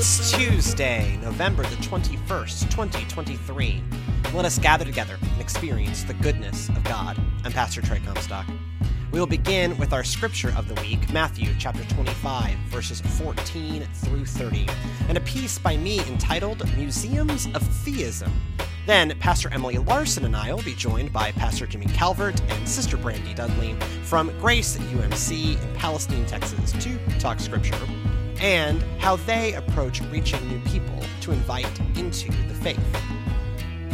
It's Tuesday, November the 21st, 2023. Let us gather together and experience the goodness of God. I'm Pastor Trey Comstock. We will begin with our scripture of the week, Matthew chapter 25, verses 14 through 30, and a piece by me entitled Museums of Theism. Then, Pastor Emily Larson and I will be joined by Pastor Jimmy Calvert and Sister Brandy Dudley from Grace UMC in Palestine, Texas, to talk scripture and how they approach reaching new people to invite into the faith.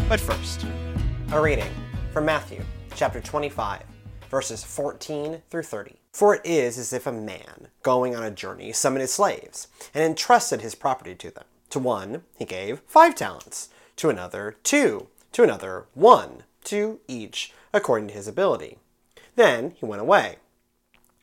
But first, a reading from Matthew chapter 25, verses 14 through 30. For it is as if a man, going on a journey, summoned his slaves, and entrusted his property to them. To one he gave five talents, to another two, to another one, to each according to his ability. Then he went away.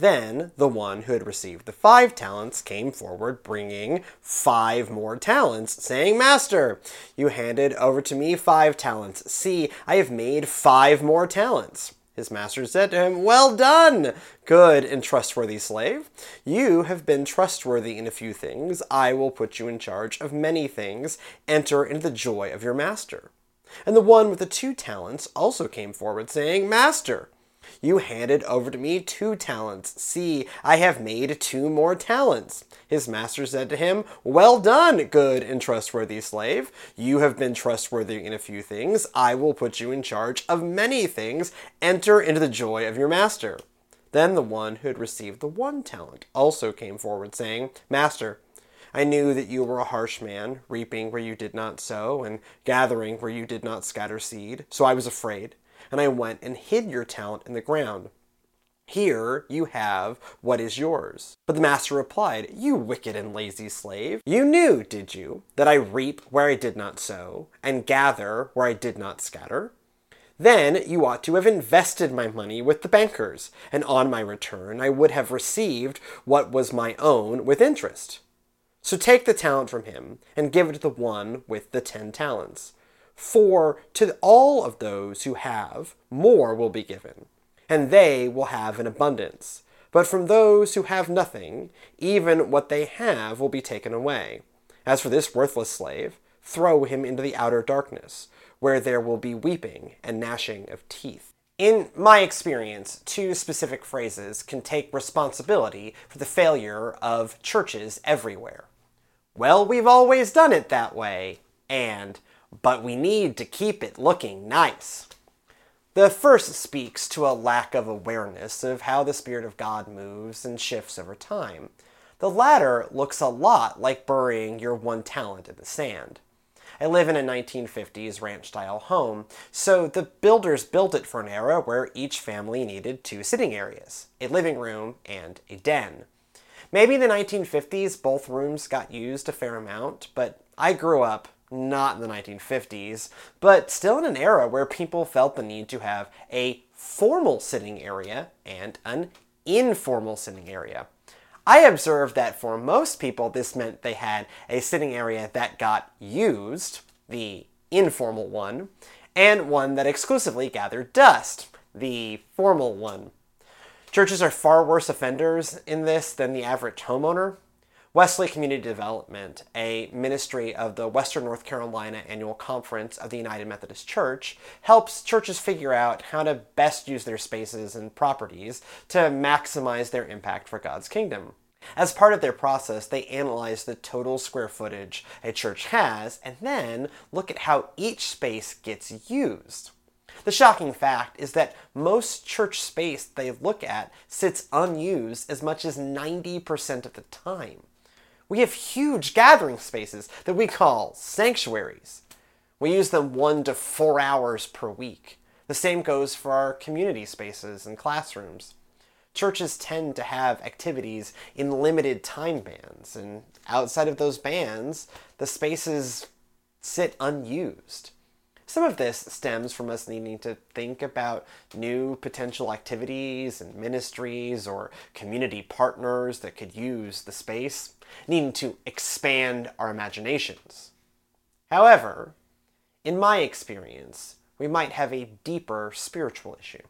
Then the one who had received the five talents came forward, bringing five more talents, saying, Master, you handed over to me five talents. See, I have made five more talents. His master said to him, Well done, good and trustworthy slave. You have been trustworthy in a few things. I will put you in charge of many things. Enter into the joy of your master. And the one with the two talents also came forward, saying, Master, you handed over to me two talents. See, I have made two more talents. His master said to him, Well done, good and trustworthy slave. You have been trustworthy in a few things. I will put you in charge of many things. Enter into the joy of your master. Then the one who had received the one talent also came forward, saying, Master, I knew that you were a harsh man, reaping where you did not sow, and gathering where you did not scatter seed. So I was afraid and I went and hid your talent in the ground. Here you have what is yours. But the master replied, You wicked and lazy slave, you knew, did you, that I reap where I did not sow, and gather where I did not scatter? Then you ought to have invested my money with the bankers, and on my return I would have received what was my own with interest. So take the talent from him, and give it to the one with the ten talents. For to all of those who have, more will be given, and they will have an abundance. But from those who have nothing, even what they have will be taken away. As for this worthless slave, throw him into the outer darkness, where there will be weeping and gnashing of teeth. In my experience, two specific phrases can take responsibility for the failure of churches everywhere. Well, we've always done it that way, and but we need to keep it looking nice. The first speaks to a lack of awareness of how the Spirit of God moves and shifts over time. The latter looks a lot like burying your one talent in the sand. I live in a 1950s ranch style home, so the builders built it for an era where each family needed two sitting areas a living room and a den. Maybe in the 1950s both rooms got used a fair amount, but I grew up not in the 1950s, but still in an era where people felt the need to have a formal sitting area and an informal sitting area. I observed that for most people, this meant they had a sitting area that got used, the informal one, and one that exclusively gathered dust, the formal one. Churches are far worse offenders in this than the average homeowner. Wesley Community Development, a ministry of the Western North Carolina Annual Conference of the United Methodist Church, helps churches figure out how to best use their spaces and properties to maximize their impact for God's kingdom. As part of their process, they analyze the total square footage a church has and then look at how each space gets used. The shocking fact is that most church space they look at sits unused as much as 90% of the time. We have huge gathering spaces that we call sanctuaries. We use them one to four hours per week. The same goes for our community spaces and classrooms. Churches tend to have activities in limited time bands, and outside of those bands, the spaces sit unused. Some of this stems from us needing to think about new potential activities and ministries or community partners that could use the space, needing to expand our imaginations. However, in my experience, we might have a deeper spiritual issue.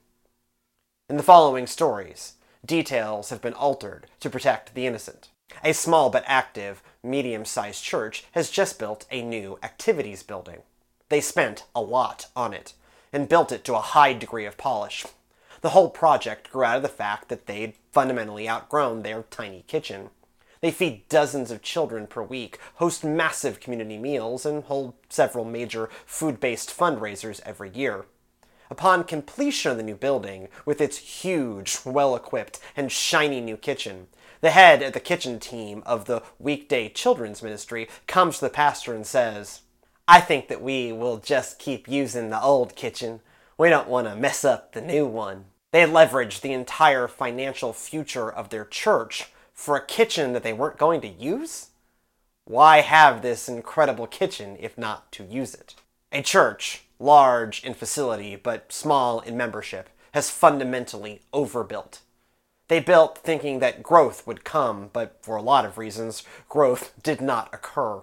In the following stories, details have been altered to protect the innocent. A small but active, medium sized church has just built a new activities building. They spent a lot on it, and built it to a high degree of polish. The whole project grew out of the fact that they'd fundamentally outgrown their tiny kitchen. They feed dozens of children per week, host massive community meals, and hold several major food based fundraisers every year. Upon completion of the new building, with its huge, well equipped, and shiny new kitchen, the head of the kitchen team of the weekday children's ministry comes to the pastor and says, I think that we will just keep using the old kitchen. We don't want to mess up the new one. They leverage the entire financial future of their church for a kitchen that they weren't going to use? Why have this incredible kitchen if not to use it? A church, large in facility but small in membership, has fundamentally overbuilt. They built thinking that growth would come, but for a lot of reasons, growth did not occur.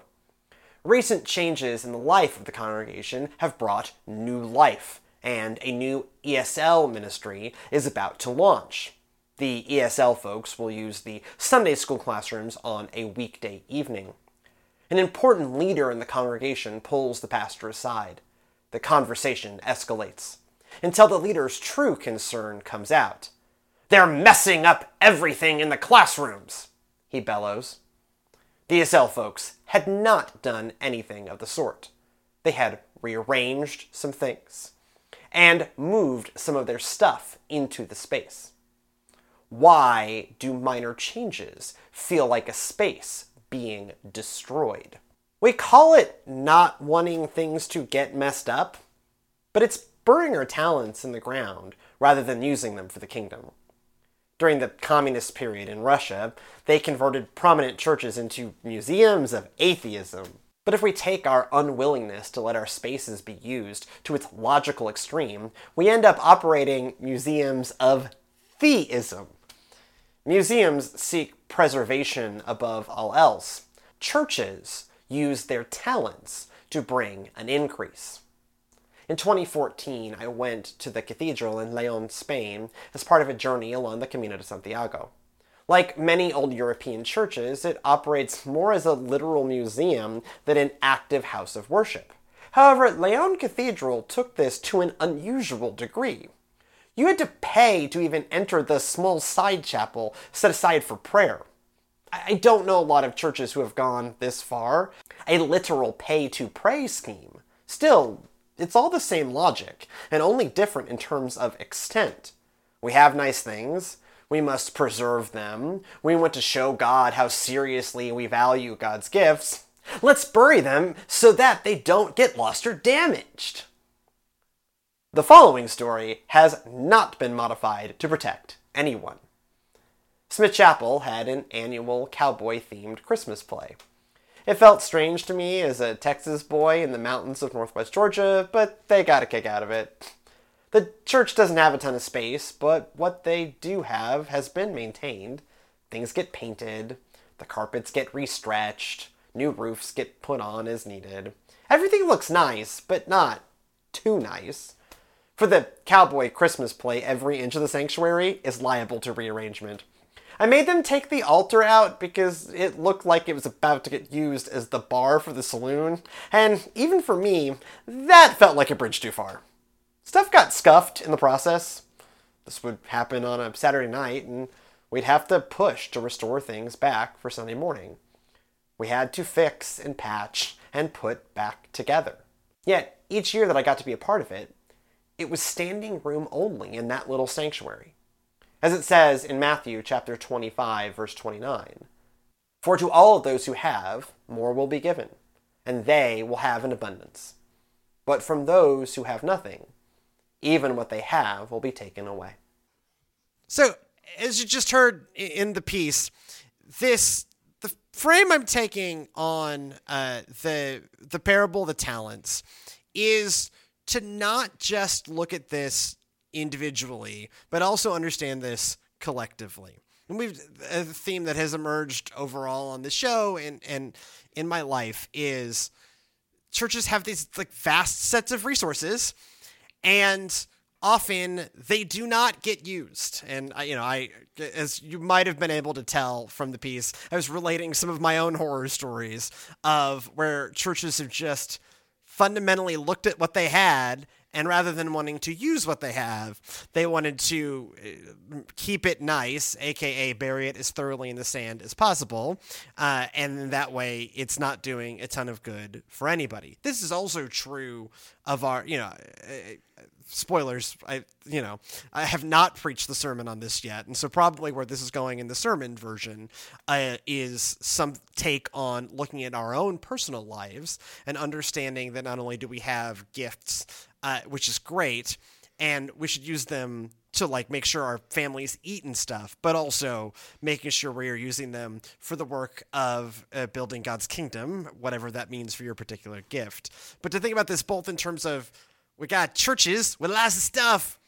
Recent changes in the life of the congregation have brought new life, and a new ESL ministry is about to launch. The ESL folks will use the Sunday school classrooms on a weekday evening. An important leader in the congregation pulls the pastor aside. The conversation escalates until the leader's true concern comes out. They're messing up everything in the classrooms, he bellows. The ESL folks had not done anything of the sort. They had rearranged some things and moved some of their stuff into the space. Why do minor changes feel like a space being destroyed? We call it not wanting things to get messed up, but it's burying our talents in the ground rather than using them for the kingdom. During the communist period in Russia, they converted prominent churches into museums of atheism. But if we take our unwillingness to let our spaces be used to its logical extreme, we end up operating museums of theism. Museums seek preservation above all else. Churches use their talents to bring an increase. In 2014, I went to the cathedral in Leon, Spain, as part of a journey along the Camino de Santiago. Like many old European churches, it operates more as a literal museum than an active house of worship. However, Leon Cathedral took this to an unusual degree. You had to pay to even enter the small side chapel set aside for prayer. I don't know a lot of churches who have gone this far. A literal pay to pray scheme. Still, it's all the same logic, and only different in terms of extent. We have nice things, we must preserve them, we want to show God how seriously we value God's gifts. Let's bury them so that they don't get lost or damaged. The following story has not been modified to protect anyone. Smith Chapel had an annual cowboy themed Christmas play. It felt strange to me as a Texas boy in the mountains of northwest Georgia, but they got a kick out of it. The church doesn't have a ton of space, but what they do have has been maintained. Things get painted, the carpets get restretched, new roofs get put on as needed. Everything looks nice, but not too nice. For the cowboy Christmas play, every inch of the sanctuary is liable to rearrangement. I made them take the altar out because it looked like it was about to get used as the bar for the saloon, and even for me, that felt like a bridge too far. Stuff got scuffed in the process. This would happen on a Saturday night, and we'd have to push to restore things back for Sunday morning. We had to fix and patch and put back together. Yet, each year that I got to be a part of it, it was standing room only in that little sanctuary. As it says in Matthew chapter 25 verse 29, For to all of those who have, more will be given, and they will have an abundance. But from those who have nothing, even what they have will be taken away. So, as you just heard in the piece, this the frame I'm taking on uh, the the parable of the talents is to not just look at this individually, but also understand this collectively. And we've a theme that has emerged overall on the show and and in my life is churches have these like vast sets of resources and often they do not get used. And I, you know, I, as you might have been able to tell from the piece, I was relating some of my own horror stories of where churches have just fundamentally looked at what they had and rather than wanting to use what they have, they wanted to uh, keep it nice, aka bury it as thoroughly in the sand as possible. Uh, and that way, it's not doing a ton of good for anybody. This is also true of our, you know, uh, spoilers i you know i have not preached the sermon on this yet and so probably where this is going in the sermon version uh, is some take on looking at our own personal lives and understanding that not only do we have gifts uh, which is great and we should use them to like make sure our families eat and stuff, but also making sure we are using them for the work of uh, building God's kingdom, whatever that means for your particular gift. But to think about this both in terms of we got churches with lots of stuff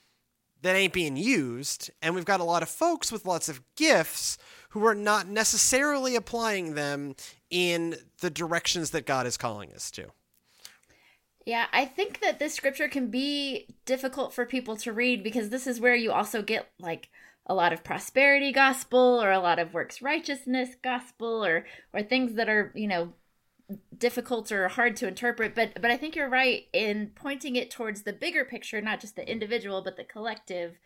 that ain't being used, and we've got a lot of folks with lots of gifts who are not necessarily applying them in the directions that God is calling us to. Yeah, I think that this scripture can be difficult for people to read because this is where you also get like a lot of prosperity gospel or a lot of works righteousness gospel or or things that are, you know, difficult or hard to interpret but but i think you're right in pointing it towards the bigger picture not just the individual but the collective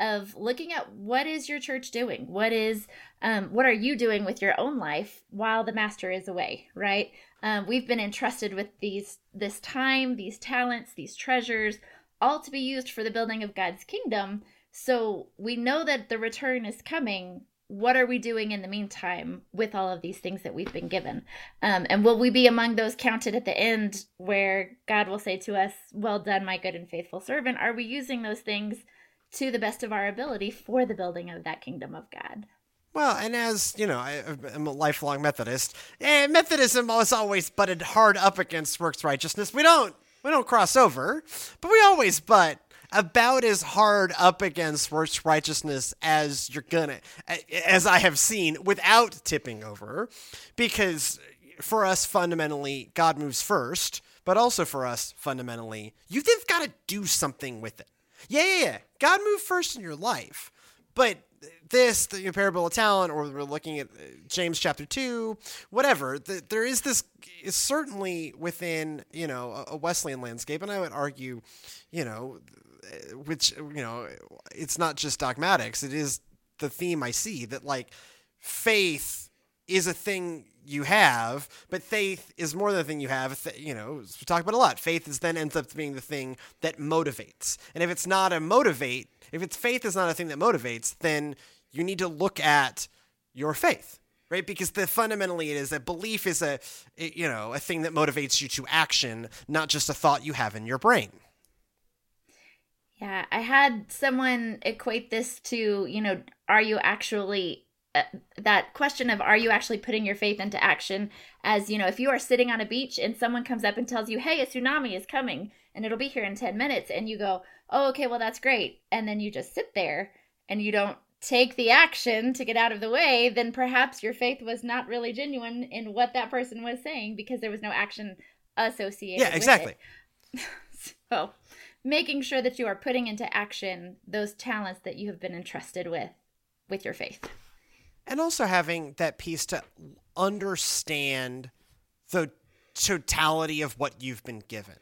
of looking at what is your church doing? What is um, what are you doing with your own life while the master is away right? Um, we've been entrusted with these this time these talents these treasures all to be used for the building of god's kingdom. So we know that the return is coming what are we doing in the meantime with all of these things that we've been given? Um, and will we be among those counted at the end where God will say to us, Well done, my good and faithful servant? Are we using those things to the best of our ability for the building of that kingdom of God? Well, and as you know, I, am a lifelong Methodist, and Methodism has always butted hard up against works righteousness. We don't we don't cross over, but we always butt about as hard up against righteousness as you're gonna, as I have seen, without tipping over, because for us fundamentally, God moves first, but also for us fundamentally, you've got to do something with it. Yeah, yeah, yeah. God moved first in your life, but this, the parable of talent, or we're looking at uh, James chapter two, whatever. The, there is this is certainly within you know a Wesleyan landscape, and I would argue, you know, which you know, it's not just dogmatics. It is the theme I see that like faith is a thing you have, but faith is more than a thing you have. You know, we talk about a lot. Faith is then ends up being the thing that motivates. And if it's not a motivate, if it's faith is not a thing that motivates, then you need to look at your faith, right? Because the fundamentally it is a belief is a you know a thing that motivates you to action, not just a thought you have in your brain. Yeah, I had someone equate this to, you know, are you actually uh, that question of are you actually putting your faith into action as, you know, if you are sitting on a beach and someone comes up and tells you, "Hey, a tsunami is coming and it'll be here in 10 minutes." And you go, "Oh, okay, well that's great." And then you just sit there and you don't take the action to get out of the way, then perhaps your faith was not really genuine in what that person was saying because there was no action associated. Yeah, exactly. so making sure that you are putting into action those talents that you have been entrusted with with your faith. And also having that piece to understand the totality of what you've been given.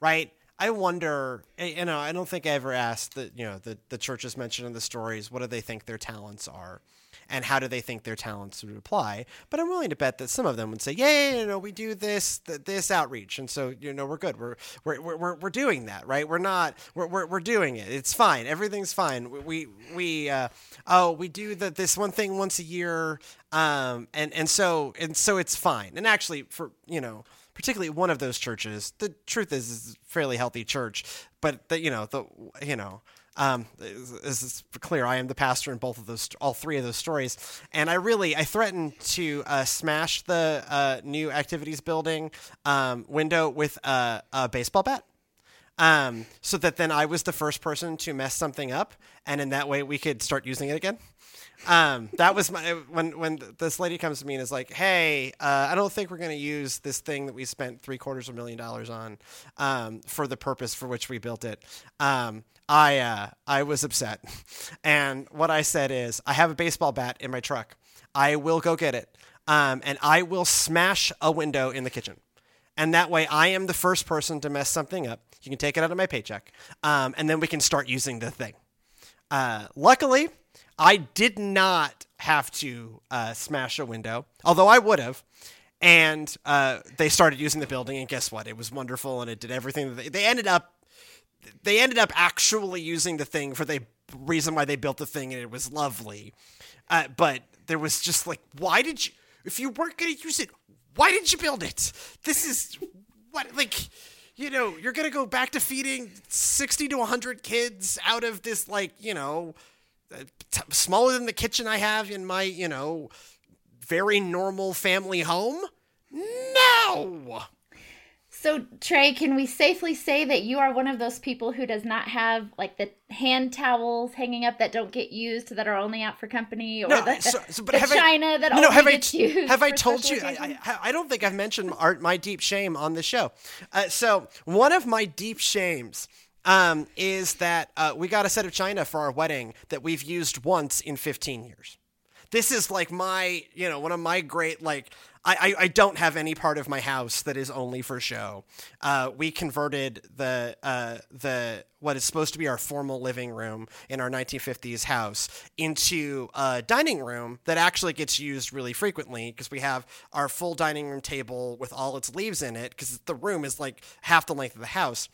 Right? I wonder, you know, I don't think I ever asked the, you know, the, the churches mentioned in the stories, what do they think their talents are? And how do they think their talents would apply. But I'm willing to bet that some of them would say, yeah, you know, we do this this outreach, and so you know we're good. We're we're we're, we're doing that, right? We're not we're, we're, we're doing it. It's fine. Everything's fine. We we uh, oh we do the this one thing once a year, um, and and so and so it's fine. And actually, for you know particularly one of those churches. The truth is, is a fairly healthy church, but the, you know the you know Um, this is clear. I am the pastor in both of those, all three of those stories, and I really, I threatened to uh, smash the uh, new activities building um, window with a, a baseball bat. Um, so that then I was the first person to mess something up, and in that way we could start using it again. Um, that was my when when this lady comes to me and is like, "Hey, uh, I don't think we're going to use this thing that we spent three quarters of a million dollars on um, for the purpose for which we built it." Um, I uh, I was upset, and what I said is, "I have a baseball bat in my truck. I will go get it, um, and I will smash a window in the kitchen." And that way, I am the first person to mess something up. You can take it out of my paycheck, um, and then we can start using the thing. Uh, luckily, I did not have to uh, smash a window, although I would have. And uh, they started using the building, and guess what? It was wonderful, and it did everything. They, they, ended up, they ended up actually using the thing for the reason why they built the thing, and it was lovely. Uh, but there was just like, why did you? If you weren't going to use it, why did you build it? This is what like you know, you're going to go back to feeding 60 to 100 kids out of this, like, you know, t- smaller than the kitchen I have in my, you know, very normal family home? No. So, Trey, can we safely say that you are one of those people who does not have like the hand towels hanging up that don't get used that are only out for company, or no, the, so, so, but the china I, that no, only have gets I, used? Have I told you? I, I, I, don't think I've mentioned our, my deep shame on the show. Uh, so, one of my deep shames um, is that uh, we got a set of china for our wedding that we've used once in 15 years. This is like my, you know, one of my great like I, I, don't have any part of my house that is only for show. Uh, we converted the uh, the what is supposed to be our formal living room in our 1950s house into a dining room that actually gets used really frequently because we have our full dining room table with all its leaves in it because the room is like half the length of the house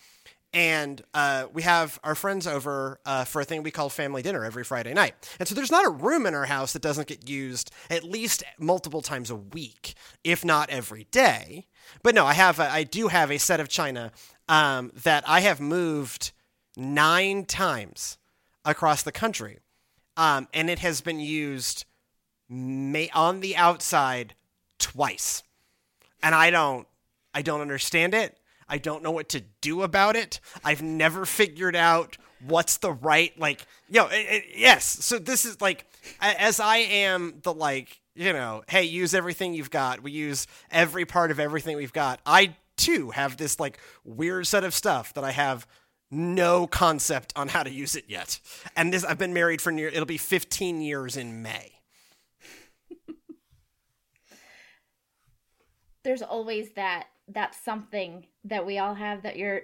and uh, we have our friends over uh, for a thing we call family dinner every Friday night. And so there's not a room in our house that doesn't get used at least multiple times a week, if not every day. But no, I have a, I do have a set of china um, that I have moved nine times across the country, um, and it has been used may- on the outside twice, and I don't I don't understand it. I don't know what to do about it. I've never figured out what's the right like. You know, it, it, yes. So this is like as I am the like you know, hey, use everything you've got. We use every part of everything we've got. I too have this like weird set of stuff that I have no concept on how to use it yet. And this I've been married for near it'll be 15 years in May. There's always that that something that we all have that you're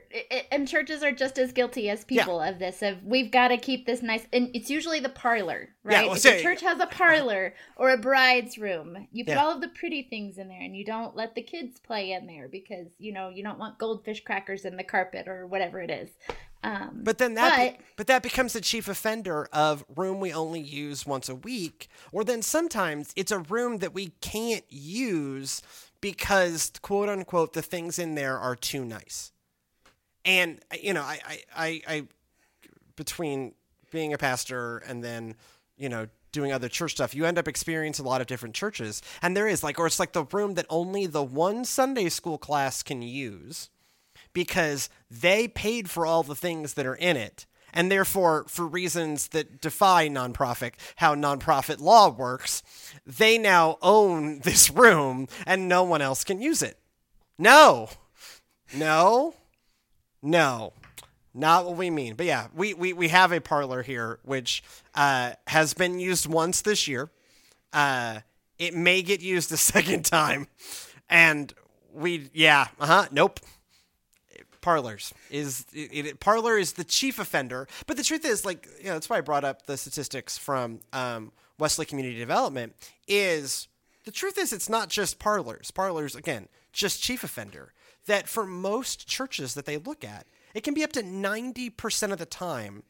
and churches are just as guilty as people yeah. of this of we've got to keep this nice and it's usually the parlor right yeah, well, say, church has a parlor or a bride's room you put yeah. all of the pretty things in there and you don't let the kids play in there because you know you don't want goldfish crackers in the carpet or whatever it is um, but then that but, be, but that becomes the chief offender of room we only use once a week or then sometimes it's a room that we can't use because quote unquote the things in there are too nice. And you know, I, I, I, I between being a pastor and then you know doing other church stuff, you end up experiencing a lot of different churches. And there is like, or it's like the room that only the one Sunday school class can use because they paid for all the things that are in it and therefore, for reasons that defy nonprofit, how nonprofit law works, they now own this room and no one else can use it. No, no, no, not what we mean. But yeah, we, we, we have a parlor here which uh, has been used once this year. Uh, it may get used a second time. And we, yeah, uh huh, nope parlors is it, it, parlor is the chief offender but the truth is like you know that's why i brought up the statistics from um, wesley community development is the truth is it's not just parlors. Parlors again just chief offender that for most churches that they look at it can be up to 90% of the time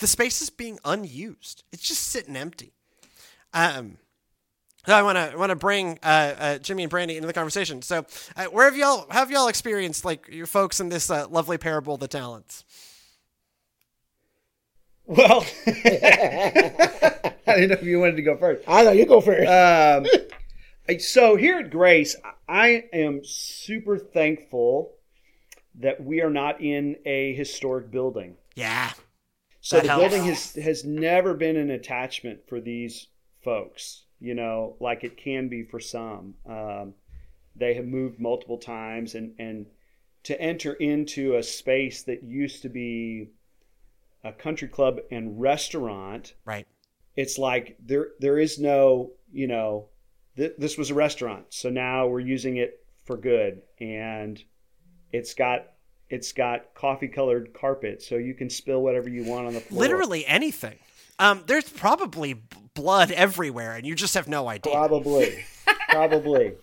the space is being unused. It's just sitting empty. Um, I want to want to bring uh, uh, Jimmy and Brandy into the conversation. So, uh, where have y'all have y'all experienced like your folks in this uh, lovely parable, the talents? Well, I didn't know if you wanted to go first. I know you go first. Um, so here at Grace, I am super thankful that we are not in a historic building. Yeah. So That the helps. building has has never been an attachment for these folks, you know, like it can be for some. Um, they have moved multiple times, and and to enter into a space that used to be a country club and restaurant, Right. it's like there there is no, you know, th- this was a restaurant, so now we're using it for good, and it's got. It's got coffee colored carpet, so you can spill whatever you want on the floor. Literally anything. Um, there's probably blood everywhere, and you just have no idea. Probably. Probably.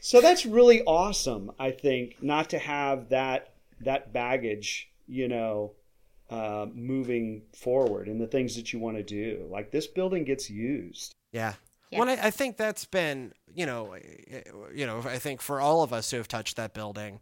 So that's really awesome, I think, not to have that that baggage, you know, uh, moving forward and the things that you want to do. Like this building gets used. Yeah. Yeah. Well, I, I think that's been, you know, eh, you know, I think for all of us who have touched that building,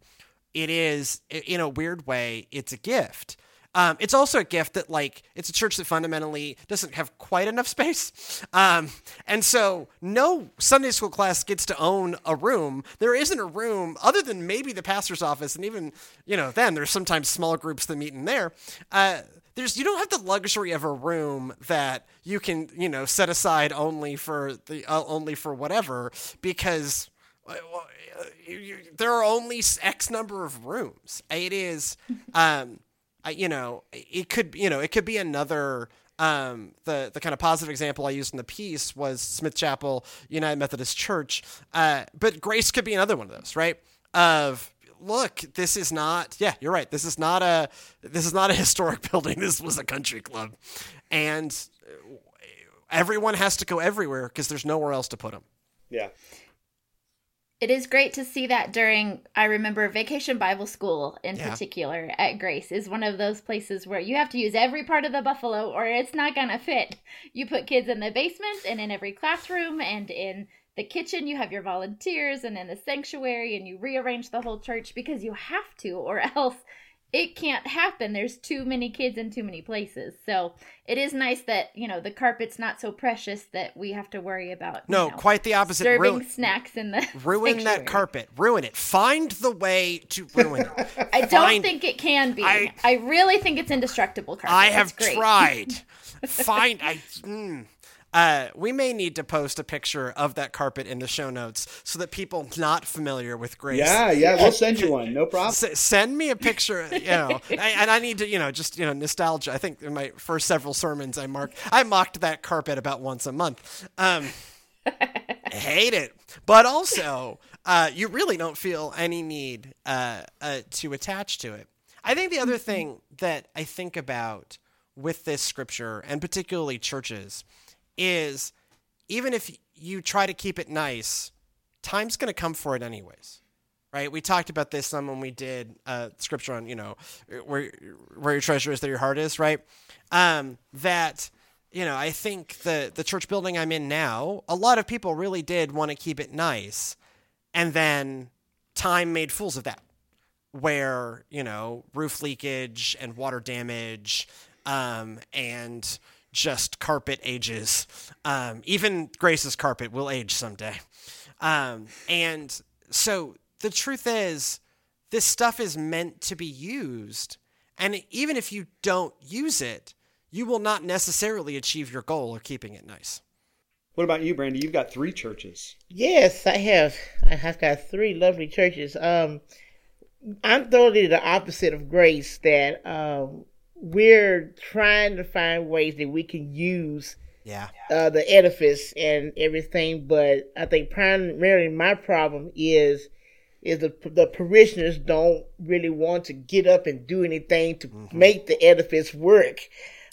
it is, in a weird way, it's a gift. Um, it's also a gift that, like, it's a church that fundamentally doesn't have quite enough space. Um, and so no Sunday school class gets to own a room. There isn't a room other than maybe the pastor's office. And even, you know, then there's sometimes small groups that meet in there. Uh, there's you don't have the luxury of a room that you can you know set aside only for the uh, only for whatever because uh, uh, there are only X number of rooms. It is, um, You know, it could you know it could be another. Um, the the kind of positive example I used in the piece was Smith Chapel United Methodist Church, uh, but Grace could be another one of those, right? Of look, this is not. Yeah, you're right. This is not a. This is not a historic building. This was a country club, and everyone has to go everywhere because there's nowhere else to put them. Yeah. It is great to see that during, I remember Vacation Bible School in Yeah. particular at Grace is one of those places where you have to use every part of the buffalo or it's not going to fit. You put kids in the basement and in every classroom and in the kitchen you have your volunteers and in the sanctuary and you rearrange the whole church because you have to or else it can't happen. There's too many kids in too many places. So it is nice that, you know, the carpet's not so precious that we have to worry about. you No, know, quite the opposite. serving Ruin, snacks in the ruin that carpet. Ruin it. Find the way to ruin it. I don't Find- think it can be. I- I, really think it's indestructible carpet. I have tried. Find I. Mm. Uh, we may need to post a picture of that carpet in the show notes so that people not familiar with Grace Yeah, yeah, we'll send you one. No problem. S- send me a picture, you know, I, and I need to, you know, just you know, nostalgia. I think in my first several sermons, I marked, I mocked that carpet about once a month. Um, hate it, but also, uh, you really don't feel any need uh, uh, to attach to it. I think the other thing that I think about with this scripture, and particularly churches, is even if you try to keep it nice, time's going to come for it anyways right? We talked about this some when we did uh, scripture on, you know, where where your treasure is, there your heart is, right? Um, that you know, I think the the church building I'm in now, a lot of people really did want to keep it nice, and then time made fools of that, where you know roof leakage and water damage, um, and just carpet ages. Um, even Grace's carpet will age someday. Um, and so the truth is, this stuff is meant to be used. And even if you don't use it, you will not necessarily achieve your goal of keeping it nice. What about you, Brandy? You've got three churches. Yes, I have. I have got three lovely churches. Um, I'm totally the opposite of Grace. That um, we're trying to find ways that we can use Yeah. uh, the edifice and everything. But I think primarily my problem is is the the parishioners don't really want to get up and do anything to make the edifice work.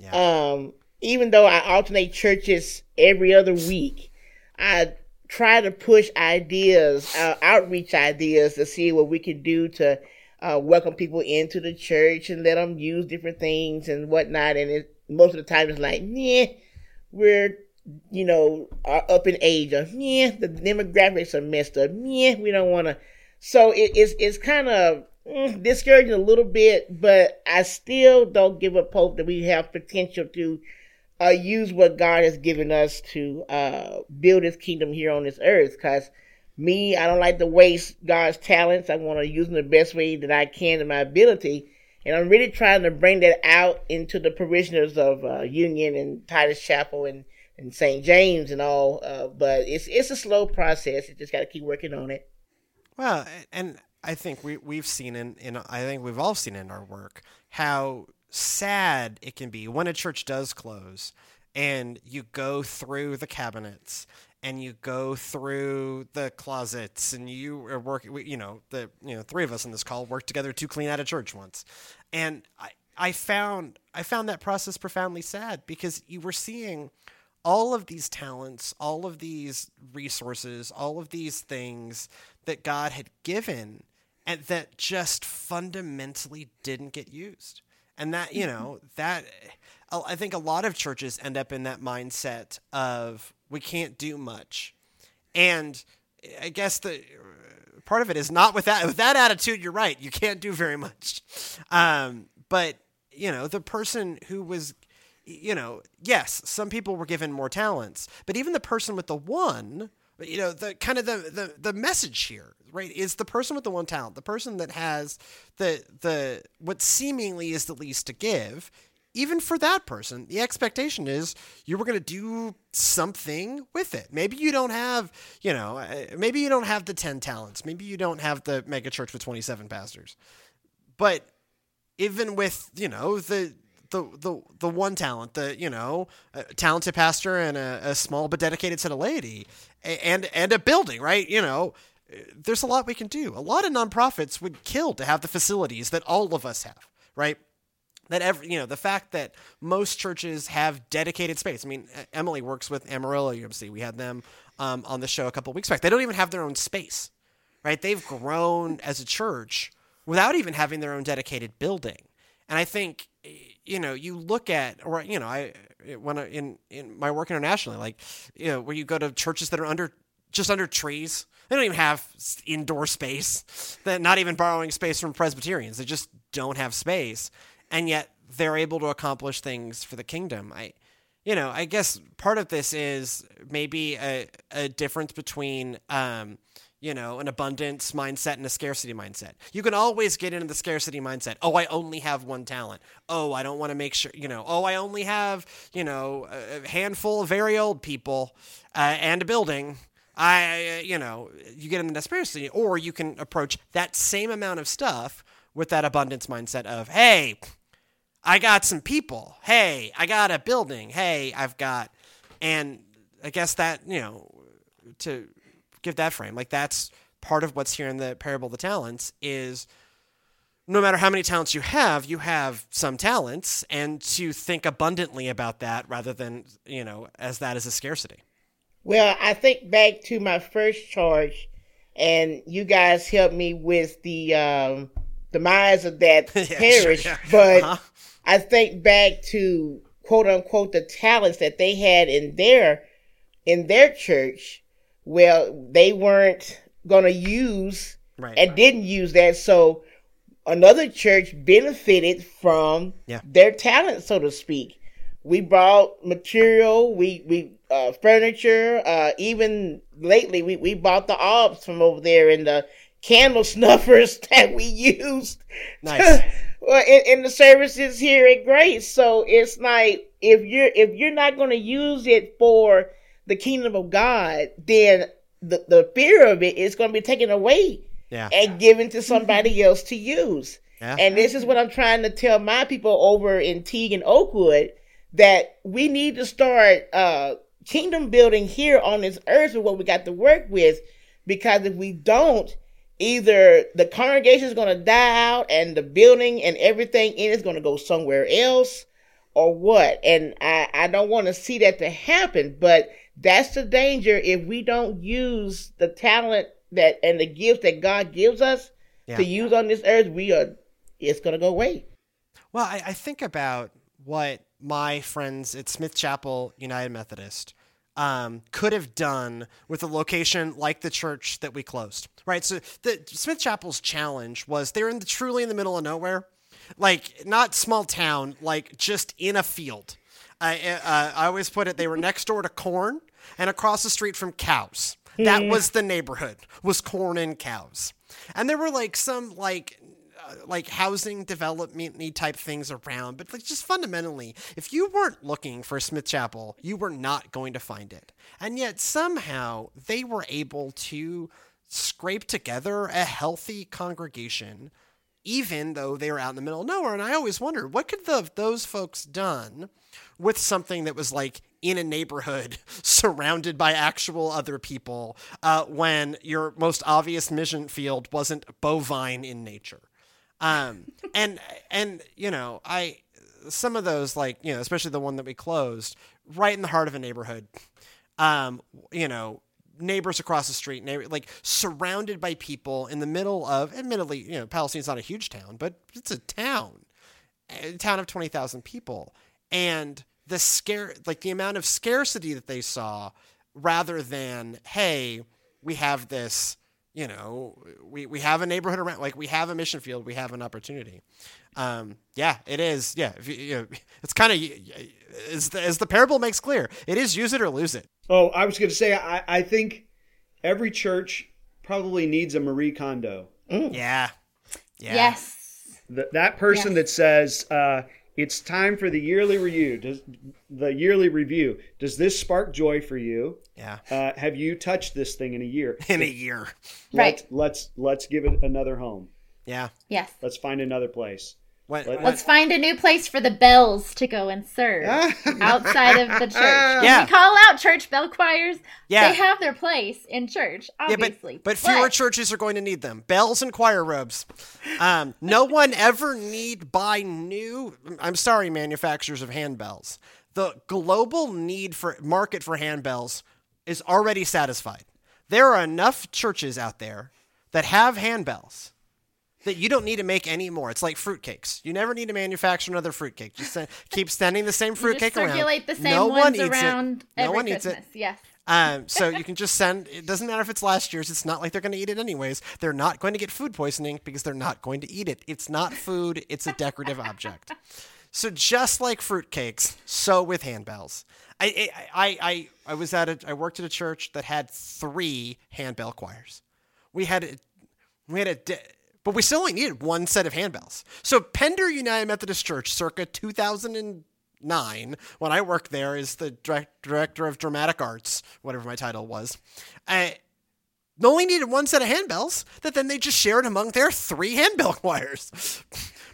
yeah. Um, even though I alternate churches every other week, I try to push ideas, uh, outreach ideas to see what we can do to uh, welcome people into the church and let them use different things and whatnot. And it, most of the time it's like, yeah, we're, you know, are up in age or, yeah, the demographics are messed up. Yeah, we don't want to. So it, it's, it's kind of mm, discouraging a little bit, but I still don't give up hope that we have potential to uh, use what God has given us to uh, build His kingdom here on this earth. Because me, I don't like to waste God's talents. I want to use them the best way that I can in my ability. And I'm really trying to bring that out into the parishioners of uh, Union and Titus Chapel and, and St. James and all. Uh, but it's it's a slow process. You just got to keep working on it. Well, and I think we we've seen in in I think we've all seen in our work how sad it can be when a church does close and you go through the cabinets and you go through the closets and you are working you know the you know three of us in this call worked together to clean out a church once. And i i found i found that process profoundly sad because you were seeing all of these talents all of these resources all of these things that god had given and that just fundamentally didn't get used. And that you mm-hmm. know that i think a lot of churches end up in that mindset of we can't do much. And i guess the part of it is not with that with that attitude you're right you can't do very much. Um, but you know the person who was you know yes some people were given more talents but even the person with the one you know the kind of the, the the message here right is the person with the one talent the person that has the the what seemingly is the least to give even for that person the expectation is you were going to do something with it maybe you don't have you know uh, maybe you don't have the 10 talents maybe you don't have the mega church with 27 pastors but even with you know the the the the one talent, the you know, talented pastor and a, a, small but dedicated set of laity, and and a building, right? You know, there's a lot we can do. A lot of nonprofits would kill to have the facilities that all of us have, right? That every you know the fact that most churches have dedicated space. I mean, Emily works with Amarillo UMC. We had them um, on the show a couple weeks back. They don't even have their own space, right? They've grown as a church without even having their own dedicated building. And I think you know, you look at, or you know, I when I, in in my work internationally, like you know, where you go to churches that are under just under trees, they don't even have indoor space. they're not even borrowing space from Presbyterians, they just don't have space, and yet they're able to accomplish things for the kingdom. I, you know, I guess part of this is maybe a a difference between. Um, you know, an abundance mindset and a scarcity mindset. You can always get into the scarcity mindset. Oh, I only have one talent. Oh, I don't want to make sure, you know, oh, I only have, you know, a handful of very old people uh, and a building. I, you know, you get into the scarcity, or you can approach that same amount of stuff with that abundance mindset of, hey, I got some people. Hey, I got a building. Hey, I've got, and I guess that, you know, to give that frame. Like that's part of what's here in the parable of the talents is no matter how many talents you have, you have some talents, and to think abundantly about that rather than, you know, as that as a scarcity. Well, I think back to my first charge, and you guys helped me with the um, demise of that yeah, parish, sure, yeah. but uh-huh. I think back to quote unquote the talents that they had in their in their church well, they weren't going to use right. and didn't use that. So another church benefited from yeah. their talent, so to speak. We brought material, we we uh, furniture, uh, even lately we, we bought the orbs from over there in the candle snuffers that we used nice. in, in the services here at Grace. So it's like if you're if you're not going to use it for the kingdom of God, then the, the fear of it is going to be taken away yeah. and given to somebody else to use. Yeah. And this is what I'm trying to tell my people over in Teague and Oakwood that we need to start uh, kingdom building here on this earth with what we got to work with. Because if we don't, either the congregation is going to die out and the building and everything in it is going to go somewhere else or what. And I, I don't want to see that to happen, but that's the danger if we don't use the talent that and the gifts that God gives us yeah. to use on this earth. We are it's going to go away. Well, I, I, think about what my friends at Smith Chapel United Methodist um, could have done with a location like the church that we closed, right? So the Smith Chapel's challenge was they're in the truly in the middle of nowhere, like not small town, like just in a field. I, uh, I always put it they were next door to corn and across the street from cows. That was the neighborhood was corn and cows, and there were like some like uh, like housing development type things around, but like just fundamentally, if you weren't looking for Smith Chapel, you were not going to find it. And yet somehow they were able to scrape together a healthy congregation, even though they were out in the middle of nowhere. And I always wondered, what could the, those folks done with something that was like in a neighborhood surrounded by actual other people uh, when your most obvious mission field wasn't bovine in nature? Um, and and you know, I some of those like you know, especially the one that we closed, right in the heart of a neighborhood. Um, you know, neighbors across the street, neighbor, like surrounded by people in the middle of, admittedly, you know, Palestine's not a huge town, but it's a town, a town of twenty thousand people, and the scare, like the amount of scarcity that they saw, rather than hey, we have this you know, we, we have a neighborhood around, like we have a mission field, we have an opportunity. Um, yeah, it is. Yeah, you, you know, it's kind of as the, as the parable makes clear, it is use it or lose it. Oh, I was going to say, I, I think every church probably needs a Marie Kondo. Mm. Yeah. yeah. Yes. The, that person yes. that says, uh, it's time for the yearly review. Does the yearly review? Does this spark joy for you? Yeah. Uh, have you touched this thing in a year? In a year. Right. Let's let's, let's give it another home. Yeah. Yes. Let's find another place. Let, us find a new place for the bells to go and serve outside of the church. Yeah. We call out church bell choirs. Yeah. They have their place in church, obviously. Yeah, but, but fewer but... churches are going to need them. Bells and choir robes. Um, no one ever need buy new. I'm sorry, manufacturers of handbells. The global need for market for handbells is already satisfied. There are enough churches out there that have handbells that you don't need to make any more. It's like fruitcakes. You never need to manufacture another fruitcake. Just send, keep sending the same fruitcake around. Circulate the same no ones one around it. no one Christmas. eats it. Yes. Um, so you can just send. It doesn't matter if it's last year's. It's not like they're going to eat it anyways. They're not going to get food poisoning because they're not going to eat it. It's not food. It's a decorative object. So just like fruitcakes, so with handbells. I, I I I was at a I worked at a church that had three handbell choirs. We had a, we had a but we still only needed one set of handbells. So Pender United Methodist Church, circa 2009, when I worked there as the direct, director of dramatic arts, whatever my title was, I only needed one set of handbells that then they just shared among their three handbell choirs.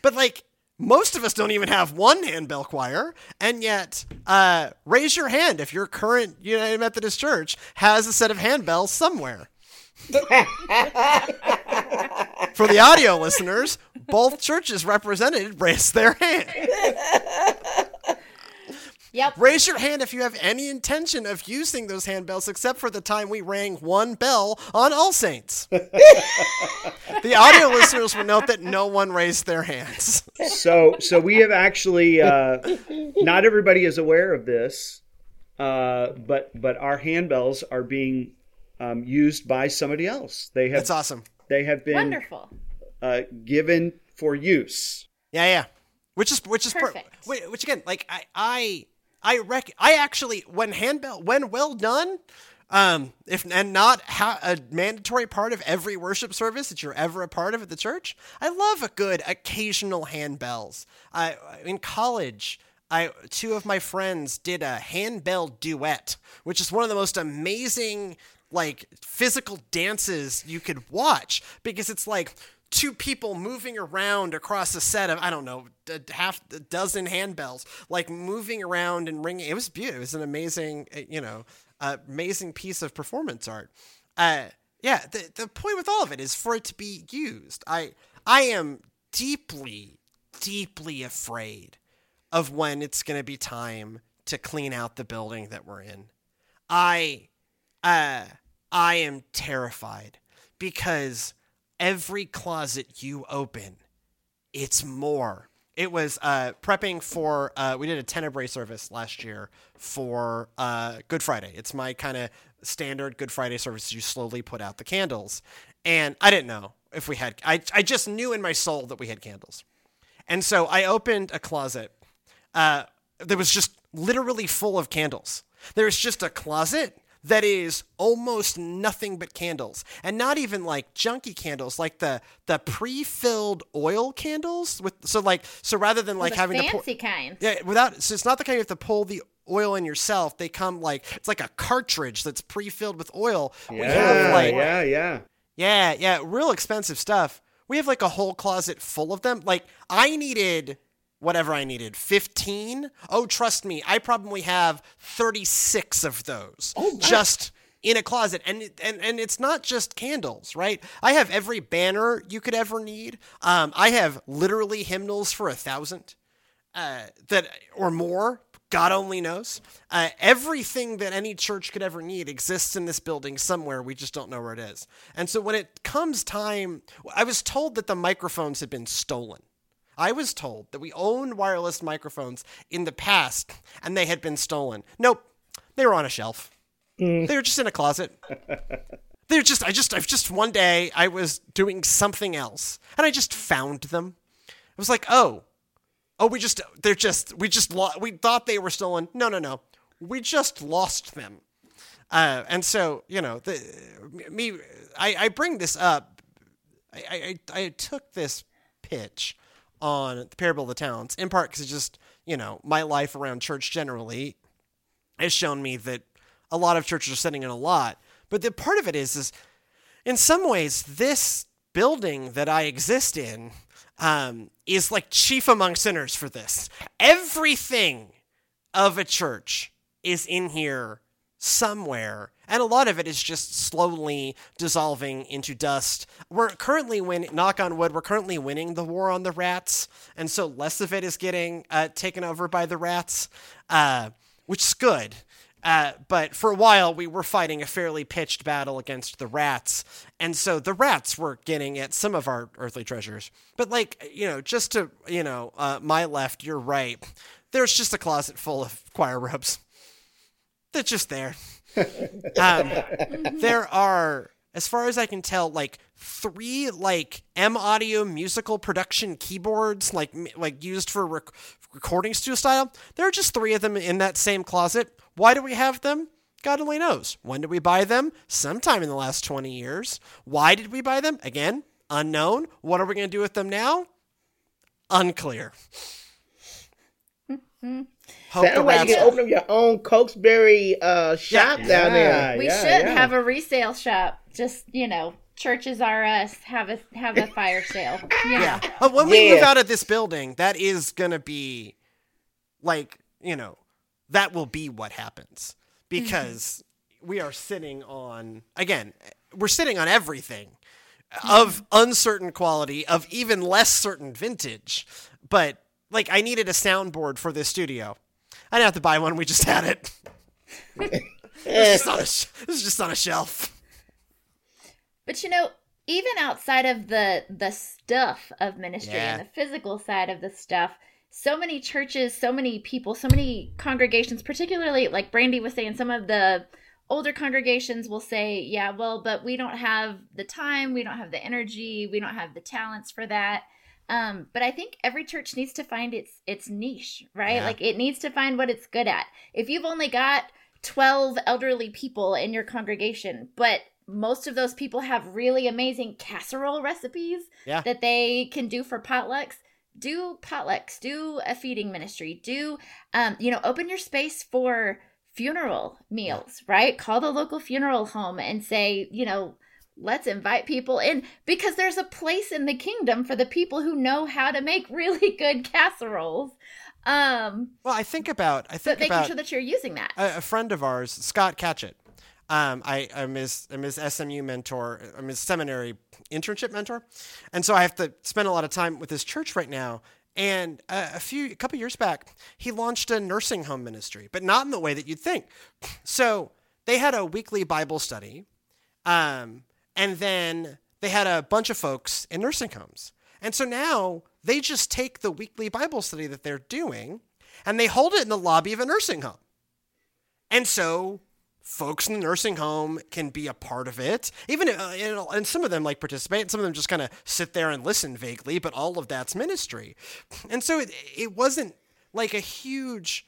but like most of us don't even have one handbell choir, and yet, uh, raise your hand if your current United Methodist Church has a set of handbells somewhere. For the audio listeners, both churches represented raised their hand. Yep. Raise your hand if you have any intention of using those handbells, except for the time we rang one bell on All Saints. the audio listeners will note that no one raised their hands. so, so we have actually. Uh, not everybody is aware of this, uh, but but our handbells are being um, used by somebody else. They have. That's awesome. They have been wonderful. Uh, given for use. Yeah, yeah. Which is which is perfect. Per- which again, like I I I rec I actually when handbell when well done. Um, if and not ha- a mandatory part of every worship service that you're ever a part of at the church, I love a good occasional handbells. I in college, I two of my friends did a handbell duet, which is one of the most amazing like physical dances you could watch because it's like two people moving around across a set of I don't know a half a dozen handbells, like moving around and ringing. It was beautiful. It was an amazing, uh, you know, amazing piece of performance art. Uh, yeah, the the point with all of it is for it to be used. I I am deeply, deeply afraid of when it's going to be time to clean out the building that we're in. I uh I am terrified because every closet you open, it's more It was uh, prepping for. Uh, we did a Tenebrae service last year for uh, Good Friday. It's my kind of standard Good Friday service. You slowly put out the candles, and I didn't know if we had. I I just knew in my soul that we had candles, and so I opened a closet uh, that was just literally full of candles. There was just a closet that is almost nothing but candles and not even like junky candles like the the pre-filled oil candles with so like so rather than like the having fancy to pull kind. yeah without so it's not the kind you have to pull the oil in yourself they come like it's like a cartridge that's pre-filled with oil we have Yeah, like yeah, yeah. yeah, yeah, real expensive stuff. We have like a whole closet full of them. Like I needed whatever I needed, 15. Oh, trust me, I probably have 36 of those. just in a closet and and and it's not just candles, right? I have every banner you could ever need. Um I have literally hymnals for a thousand uh, that or more. God only knows. Uh, everything that any church could ever need exists in this building somewhere. We just don't know where it is. And so when it comes time, I was told that the microphones had been stolen. I was told that we owned wireless microphones in the past and they had been stolen. Nope, they were on a shelf. They were just in a closet. They're just, I just, I've just one day I was doing something else and I just found them. I was like, oh, oh, we just, they're just, we just, lo- we thought they were stolen. No, no, no. We just lost them. Uh, and so, you know, the, me, I, I bring this up. I, I, I took this pitch on the parable of the talents in part because it's just, you know, my life around church generally has shown me that a lot of churches are sending in a lot. But the part of it is, is in some ways, this building that I exist in um, is like chief among sinners for this. Everything of a church is in here somewhere. And a lot of it is just slowly dissolving into dust. We're currently winning, knock on wood, we're currently winning the war on the rats. And so less of it is getting uh, taken over by the rats, uh, which is good. Uh, but for a while, we were fighting a fairly pitched battle against the rats. And so the rats were getting at some of our earthly treasures. But, like, you know, just to, you know, uh, my left, your right, there's just a closet full of choir robes. They're just there. Um, there are, as far as I can tell, like three like M Audio musical production keyboards, like like used for rec- recording studio style. There are just three of them in that same closet. Why do we have them? God only knows. When did we buy them? Sometime in the last 20 years. Why did we buy them? Again, unknown. What are we going to do with them now? Unclear. Hope the Sounds like you can open up your own Cokesbury uh, shop Yeah. down there. We yeah, should yeah. have a resale shop. Just you know, churches are us. Have a have a fire sale. You. Yeah. But uh, when we Yeah. move out of this building, that is going to be like, you know, that will be what happens because mm-hmm. we are sitting on, again, we're sitting on everything of mm-hmm. uncertain quality, of even less certain vintage. But like, I needed a soundboard for this studio. I didn't have to buy one, we just had it. It's just on a sh- this is just on a shelf. But you know, even outside of the the stuff of ministry Yeah. and the physical side of the stuff, so many churches, so many people, so many congregations, particularly like Brandy was saying, some of the older congregations will say, "Yeah, well, but we don't have the time, we don't have the energy, we don't have the talents for that." Um, but I think every church needs to find its its niche, right? Yeah. Like it needs to find what it's good at. If you've only got 12 elderly people in your congregation, but most of those people have really amazing casserole recipes Yeah. that they can do for potlucks. Do potlucks, do a feeding ministry, do, um, you know, open your space for funeral meals, right? Call the local funeral home and say, you know, let's invite people in because there's a place in the kingdom for the people who know how to make really good casseroles. Um, Well, I think about, I but think making about sure that you're using that. a, a friend of ours, Scott Catchett. Um, I, I'm his, I'm his SMU mentor. I'm his seminary internship mentor, and so I have to spend a lot of time with his church right now. And uh, a few, a couple years back, he launched a nursing home ministry, but not in the way that you'd think. So they had a weekly Bible study, um, and then they had a bunch of folks in nursing homes. And so now they just take the weekly Bible study that they're doing and they hold it in the lobby of a nursing home. And so folks in the nursing home can be a part of it. Even uh, and some of them like participate, and some of them just kind of sit there and listen vaguely. But all of that's ministry, and so it it wasn't like a huge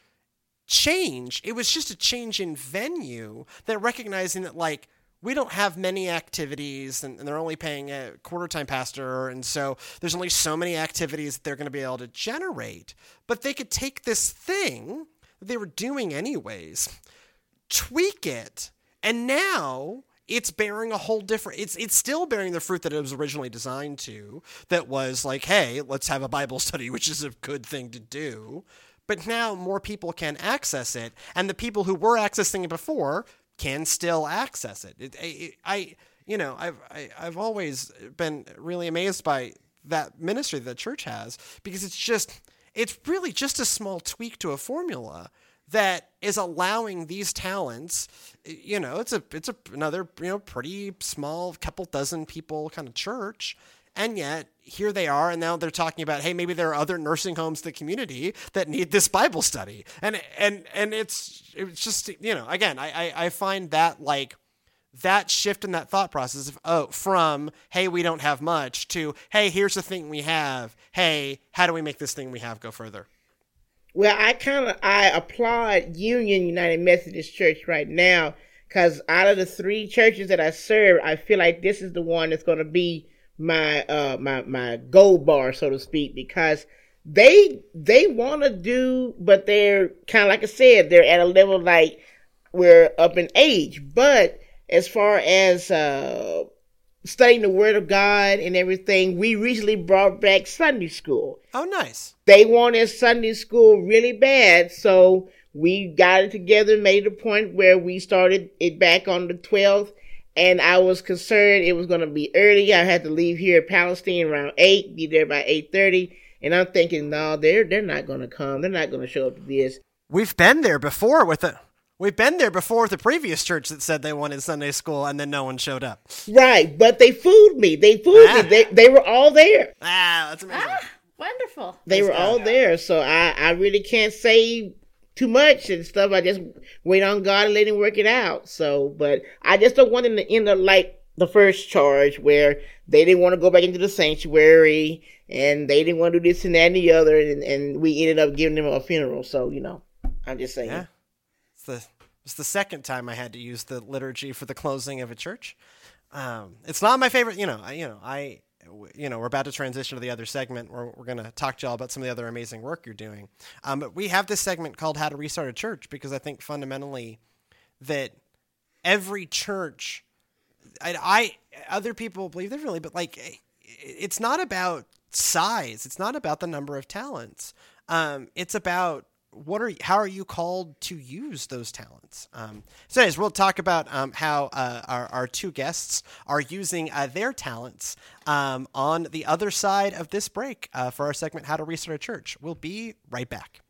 change. It was just a change in venue that recognizing that like we don't have many activities and, and, they're only paying a quarter time pastor. And so there's only so many activities that they're going to be able to generate but they could take this thing that they were doing anyways tweak it, and now it's bearing a whole different it's it's still bearing the fruit that it was originally designed to that was like hey let's have a bible study which is a good thing to do. But now more people can access it and the people who were accessing it before can still access it, it, it i you know i've I, have i have always been really amazed by that ministry that the church has because it's just it's really just a small tweak to a formula that is allowing these talents you know it's a it's a, another you know pretty small couple dozen people kind of church and yet here they are and now they're talking about hey maybe there are other nursing homes in the community that need this bible study. And and and it's it's just you know again i i, find that like that shift in that thought process of oh from hey we don't have much to hey here's the thing we have. Hey how do we make this thing we have go further? Well, I kind of I applaud Union United Methodist Church right now because out of the three churches that I serve, I feel like this is the one that's going to be my uh my my gold bar, so to speak, because they they want to do, but they're kind of like I said, they're at a level like we're up in age, but as far as uh studying the Word of God and everything, we recently brought back Sunday school. Oh, nice. They wanted Sunday school really bad, so we got it together, made a point where we started it back on the 12th. And I was concerned it was going to be early. I had to leave here at Palestine around 8, be there by 8.30. And I'm thinking, no, they're, they're not going to come. They're not going to show up to this. We've been there before with it. We've been there before with the previous church that said they wanted Sunday school and then no one showed up. Right, but they fooled me. They fooled ah. me. They, they were all there. Ah, that's amazing. Ah, wonderful. They that's were all there, so I, I really can't say too much and stuff. I just wait on God and let Him work it out. So, but I just don't want them to end up like the first charge where they didn't want to go back into the sanctuary and they didn't want to do this and that and the other, and, and we ended up giving them a funeral. So, you know, I'm just saying. Yeah. It's the it's the second time I had to use the liturgy for the closing of a church. Um, it's not my favorite. You know, I, you know, I, you know, we're about to transition to the other segment where we're going to talk to y'all about some of the other amazing work you're doing. Um, but we have this segment called "How to Restart a Church" because I think fundamentally that every church, I, I other people believe differently, but like, it's not about size. It's not about the number of talents. Um, it's about what are how are you called to use those talents? Um, so, anyways, we'll talk about um, how uh, our, our two guests are using uh, their talents um, on the other side of this break uh, for our segment "How to Restart a Church." We'll be right back.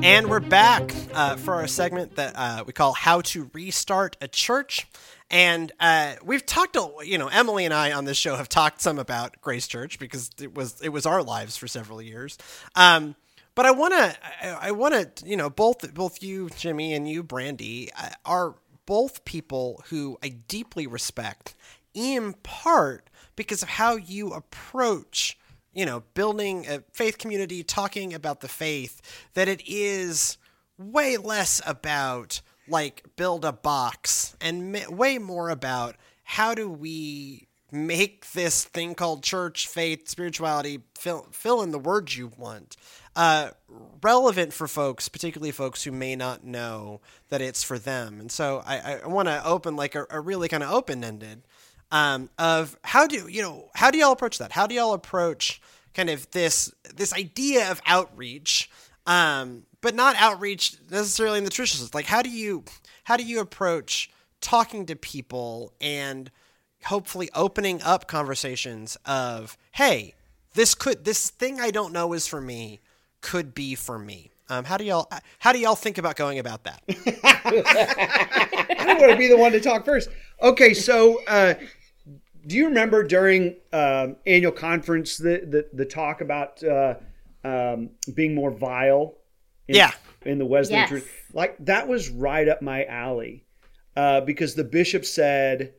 And we're back uh, for our segment that uh, we call "How to Restart a Church." And uh, we've talked, you know, Emily and I on this show have talked some about Grace Church because it was it was our lives for several years. Um, but I want to, I, I want to, you know, both both you, Jimmy, and you, Brandy, uh, are both people who I deeply respect, in part because of how you approach, you know, building a faith community, talking about the faith. That it is way less about like build a box and way more about how do we make this thing called church, faith, spirituality, fill, fill in the words you want, uh, relevant for folks, particularly folks who may not know that it's for them. And so I, I want to open like a, a really kind of open ended um, of how do you know how do y'all approach that? How do y'all approach kind of this this idea of outreach? Um, but not outreach necessarily in the traditional sense. Like, how do you how do you approach talking to people and hopefully opening up conversations of, hey, this could this thing I don't know is for me could be for me. Um, how do y'all how do y'all think about going about that? I don't want to be the one to talk first. Okay, so uh, do you remember during um, annual conference the the, the talk about uh, um, being more vile? In, Yeah. in the Wesleyan Yes. church, like that was right up my alley, uh, because the bishop said,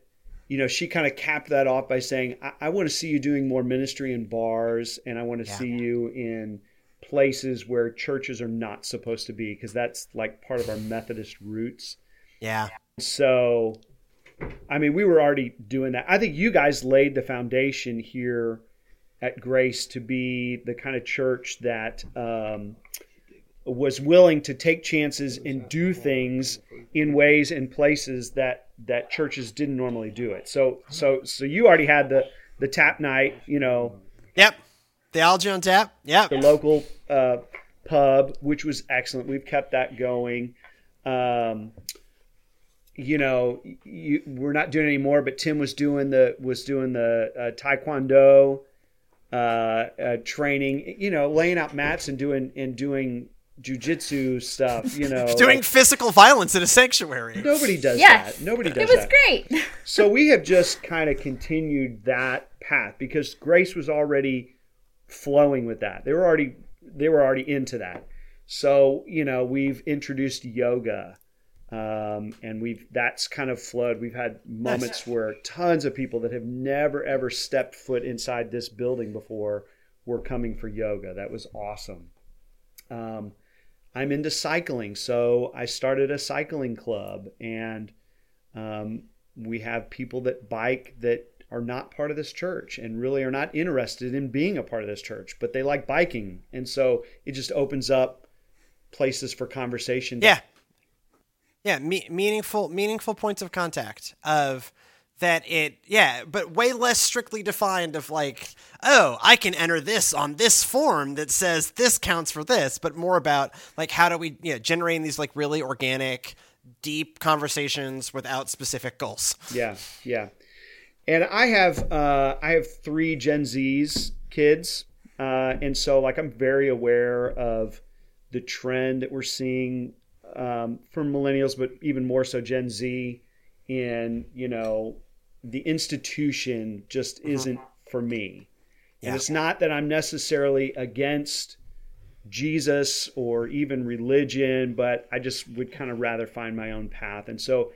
you know, she kind of capped that off by saying, I, I want to see you doing more ministry in bars, and I want to Yeah. see you in places where churches are not supposed to be, because that's like part of our Methodist roots. Yeah. So, I mean, we were already doing that. I think you guys laid the foundation here at Grace to be the kind of church that um, was willing to take chances and do things in ways and places that that churches didn't normally do it. So, so, so you already had the the tap night, you know, Yep. Theology on tap. Yep. the local uh, pub, which was excellent. We've kept that going. Um, you know, you, we're not doing it anymore, but Tim was doing the was doing the uh, taekwondo uh, uh, training. You know, laying out mats and doing and doing jujitsu stuff. You know, Doing like, physical violence in a sanctuary. nobody does Yes. that. Nobody does that. It was that great. so we have just kind of continued that path because grace was already flowing with that they were already they were already into that so you know we've introduced yoga um, and we've that's kind of flowed we've had moments where tons of people that have never ever stepped foot inside this building before were coming for yoga that was awesome um, i'm into cycling so i started a cycling club and um, we have people that bike that are not part of this church and really are not interested in being a part of this church, but they like biking. And so it just opens up places for conversation. Yeah. Yeah, me- meaningful meaningful points of contact of that it yeah, but way less strictly defined of like, oh, I can enter this on this form that says this counts for this, but more about like how do we yeah, generating these like really organic deep conversations without specific goals. Yeah. Yeah. And I have uh, I have three Gen Z's kids, uh, and so like I'm very aware of the trend that we're seeing um, from millennials, but even more so Gen Z. In you know, the institution just isn't for me. Yeah. And it's not that I'm necessarily against Jesus or even religion, but I just would kind of rather find my own path. And so,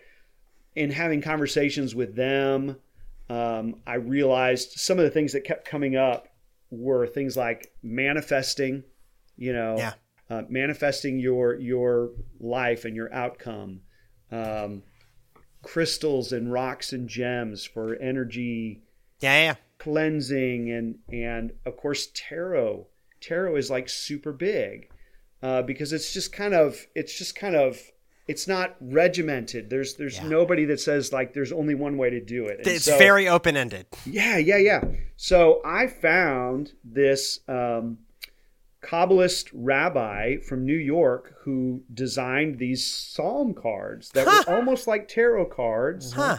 in having conversations with them, um, I realized some of the things that kept coming up were things like manifesting, you know, Yeah. uh, manifesting your your life and your outcome, um, crystals and rocks and gems for energy Yeah, yeah. cleansing and and of course tarot tarot is like super big uh, because it's just kind of it's just kind of it's not regimented there's there's Yeah. nobody that says like there's only one way to do it And It's so- very open ended. yeah yeah yeah so i found this um, kabbalist rabbi from new york who designed these psalm cards that Huh. were almost like tarot cards Huh.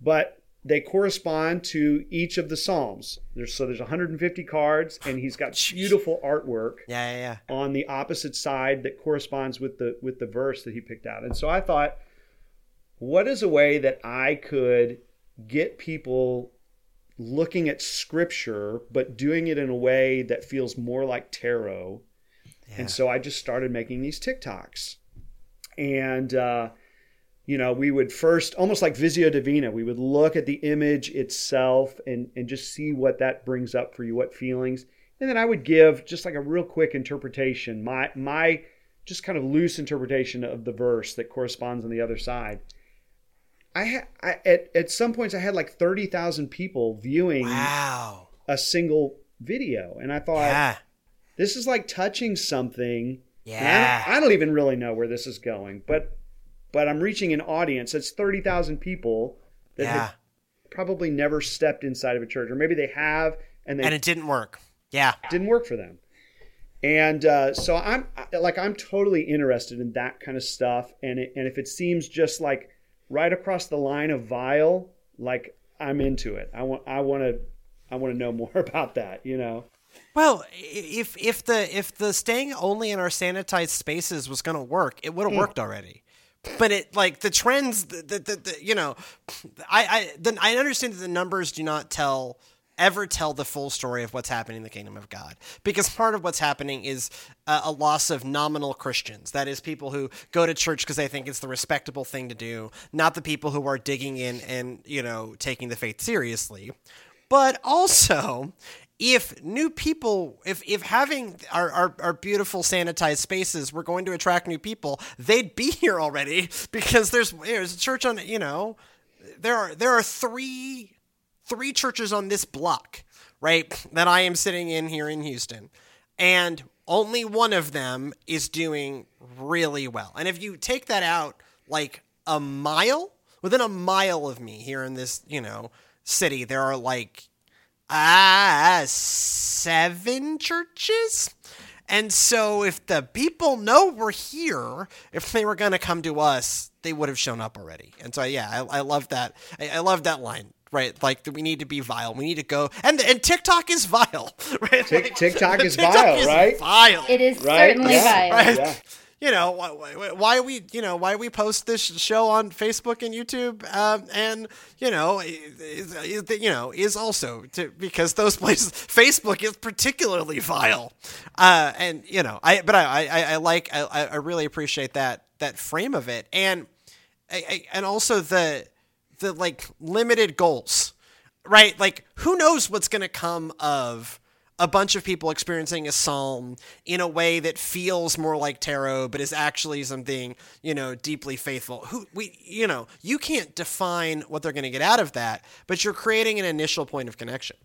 but they correspond to each of the psalms. There's so there's 150 cards, and he's got beautiful artwork Yeah, yeah, yeah. on the opposite side that corresponds with the with the verse that he picked out. And so I thought, what is a way that I could get people looking at scripture, but doing it in a way that feels more like tarot? Yeah. And so I just started making these TikToks. And, uh, you know, we would first, almost like Visio Divina, we would look at the image itself and, and just see what that brings up for you, what feelings. And then I would give just like a real quick interpretation, my, my just kind of loose interpretation of the verse that corresponds on the other side. I, ha- I at, at some points I had like 30,000 people viewing Wow. a single video. And I thought, Yeah. this is like touching something. And I don't- Yeah. I, don't even really know where this is going, but but I'm reaching an audience that's thirty thousand people that Yeah. have probably never stepped inside of a church, or maybe they have and they And it didn't work. Yeah. didn't work for them. And uh, so I'm like I'm totally interested in that kind of stuff, and it, and if it seems just like right across the line of vile, like I'm into it. I want I want to I want to know more about that. You know. Well, if if the if the staying only in our sanitized spaces was going to work, it would have hmm. worked already. But it like the trends, the, the, the, the you know, I I then I understand that the numbers do not tell ever tell the full story of what's happening in the kingdom of God. Because part of what's happening is a loss of nominal Christians. That is, people who go to church because they think it's the respectable thing to do, not the people who are digging in and, you know, taking the faith seriously. But also, if new people if if having our, our, our, beautiful sanitized spaces we're going to attract new people they'd be here already because there's there's a church on you know there are there are three three churches on this block, right, that I am sitting in here in Houston. And only one of them is doing really well. And if you take that out like a mile, within a mile of me here in this, you know, city, there are like ah seven churches. And so if the people know we're here, if they were going to come to us, they would have shown up already. And so yeah, I, I love that. I, I love that line right? Like we need to be vile. We need to go and and TikTok is vile, right? Like, TikTok is TikTok vile, is right? Vile. It is right? certainly yeah. vile. Right? Yeah. You know why, why we you know why we post this show on Facebook and YouTube, um, and you know is, is, you know is also to, because those places Facebook is particularly vile, uh, and you know I but I I, I like I, I really appreciate that that frame of it and I, and also the the like limited goals, right? Like who knows what's going to come of a bunch of people experiencing a psalm in a way that feels more like tarot but is actually something you know deeply faithful who we you know you can't define what they're going to get out of that but you're creating an initial point of connection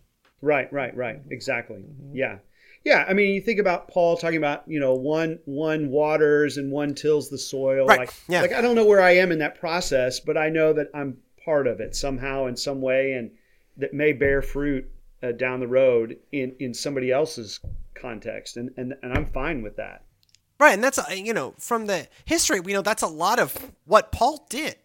right right right exactly mm-hmm. yeah yeah i mean you think about paul talking about you know one one waters and one tills the soil right. like yeah. like i don't know where i am in that process but i know that i'm part of it somehow in some way and that may bear fruit uh, down the road in in somebody else's context and, and and I'm fine with that. Right, and that's you know from the history we know that's a lot of what Paul did.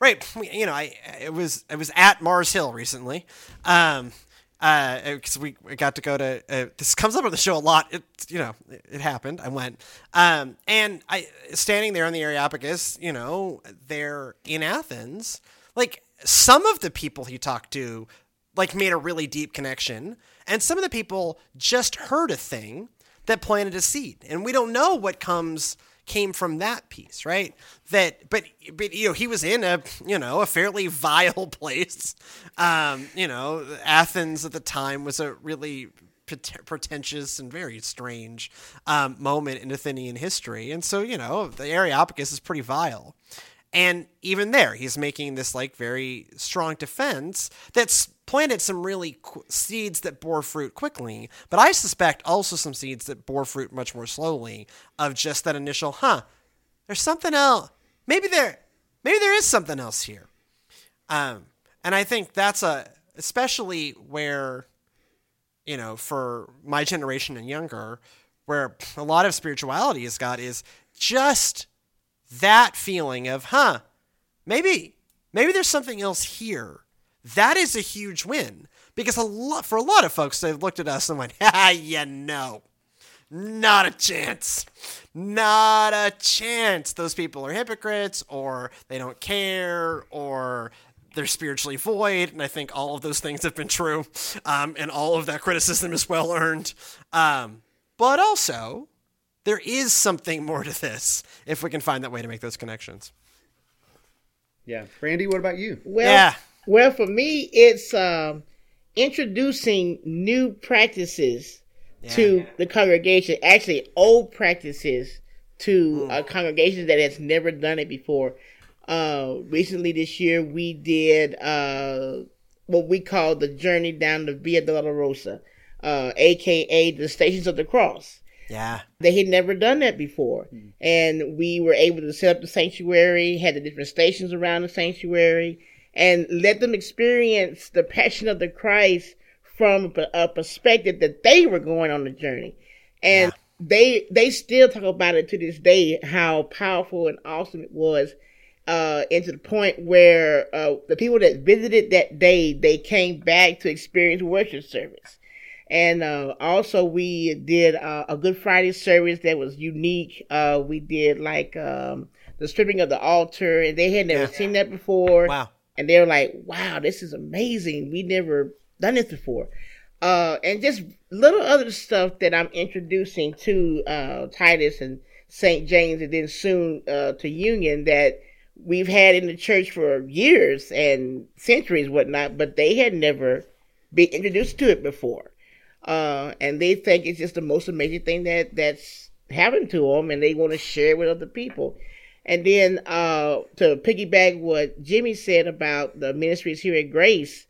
Right, you know I it was it was at Mars Hill recently. Um, because uh, we, we got to go to uh, this comes up on the show a lot. It you know it, it happened. I went, um, and I standing there on the Areopagus. You know, there in Athens like some of the people he talked to like made a really deep connection and some of the people just heard a thing that planted a seed and we don't know what comes came from that piece right that but but you know he was in a you know a fairly vile place um you know athens at the time was a really pretentious and very strange um, moment in Athenian history. And so, you know, the Areopagus is pretty vile. And even there, he's making this like very strong defense that's planted some really qu- seeds that bore fruit quickly, but I suspect also some seeds that bore fruit much more slowly of just that initial, huh, there's something else. Maybe there, maybe there is something else here. Um, and I think that's a, especially where, you know, for my generation and younger, where a lot of spirituality has got is just that feeling of, huh, maybe, maybe there's something else here. That is a huge win because a lot for a lot of folks, they've looked at us and went, ah, yeah, no, not a chance, not a chance. Those people are hypocrites, or they don't care, or they're spiritually void. And I think all of those things have been true, um, and all of that criticism is well earned. Um, but also, there is something more to this if we can find that way to make those connections. Yeah. Brandy, what about you? Well, yeah. well, for me, it's um, introducing new practices yeah. to the congregation, actually, old practices to mm. a congregation that has never done it before. Uh, recently this year, we did uh, what we call the journey down the Via Dolorosa, uh, aka the Stations of the Cross. Yeah. They had never done that before. Mm. And we were able to set up the sanctuary, had the different stations around the sanctuary, and let them experience the passion of the Christ from a perspective that they were going on the journey. And yeah. they they still talk about it to this day, how powerful and awesome it was. Uh, and to the point where uh, the people that visited that day, they came back to experience worship service. And uh, also, we did uh, a Good Friday service that was unique. Uh, we did like um, the stripping of the altar, and they had never Yeah. seen that before. Wow. And they were like, "Wow, this is amazing. We never done this before." Uh, and just little other stuff that I'm introducing to uh, Titus and St. James, and then soon uh, to Union that we've had in the church for years and centuries, whatnot, but they had never been introduced to it before. Uh, and they think it's just the most amazing thing that that's happened to them, and they want to share it with other people. And then uh, to piggyback what Jimmy said about the ministries here at Grace,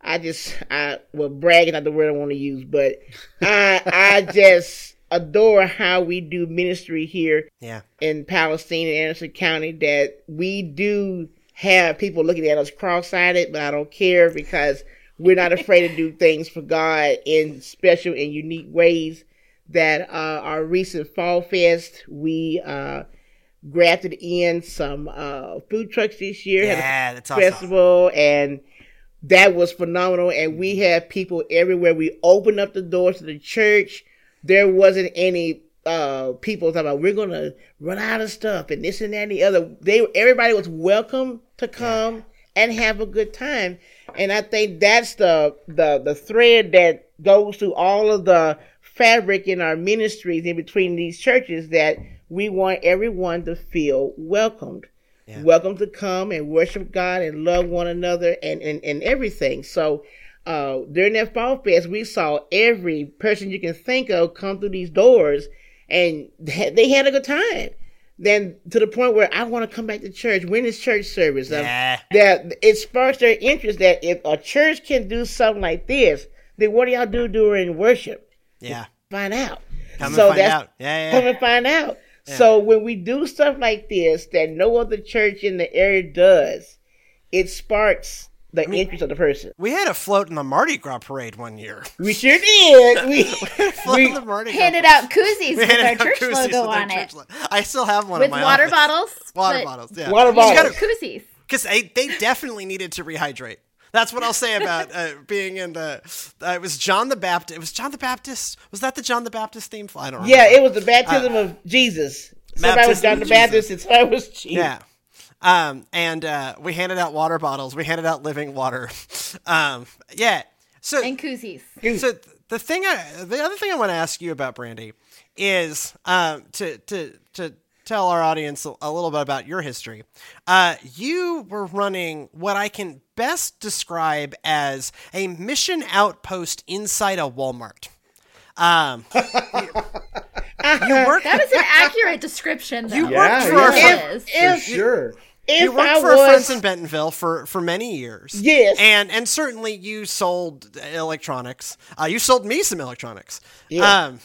I just I well brag is not the word I want to use, but I I just adore how we do ministry here Yeah. in Palestine and Anderson County that we do have people looking at us cross-eyed, but I don't care because we're not afraid to do things for God in special and unique ways. That uh, our recent Fall Fest, we uh, grafted in some uh, food trucks this year. Yeah, that's awesome. festival and that was phenomenal and we had people everywhere we opened up the doors to the church there wasn't any uh people talking about we're gonna run out of stuff and this and that and the other they everybody was welcome to come and have a good time and i think that's the the the thread that goes through all of the fabric in our ministries in between these churches that we want everyone to feel welcomed Yeah. welcome to come and worship God and love one another and, and, and everything. So uh, during that fall fest, we saw every person you can think of come through these doors and they had a good time. Then to the point where I want to come back to church. When is church service? Um, that it sparks their interest that if a church can do something like this, then what do y'all do during worship? Yeah. Find out. Come and So find that's- out. Yeah, Come and find out. So when we do stuff like this that no other church in the area does, it sparks the interest of the person. We had a float in the Mardi Gras parade one year. We sure did. We, Float we in the Mardi Gras Handed out koozies with our church logo on it. lo- I still have one With water office. bottles. Water bottles, yeah. Water bottles. gotta- Koozies. because they, they definitely needed to rehydrate. That's what I'll say about uh, being in the. Uh, it was John the Baptist. It was John the Baptist. Was that the John the Baptist theme? I don't know. yeah, it was the baptism of Jesus. Somebody was Uh, John the Jesus. Baptist and somebody was Jesus. Yeah. Um, and uh, we handed out water bottles. We handed out living water. Um, yeah. So And koozies. so the thing I, the other thing I want to ask you about Brandy is um, to to to tell our audience a, a little bit about your history. Uh, you were running what I can best describe as a mission outpost inside a Walmart. Um, you worked That is an accurate description. Though. You Yeah, worked for our yeah. fr- Is. For If, sure. If you worked I for was, friends in Bentonville for, for many years. Yes. And and certainly you sold electronics. Uh, you sold me some electronics. Yeah. Um,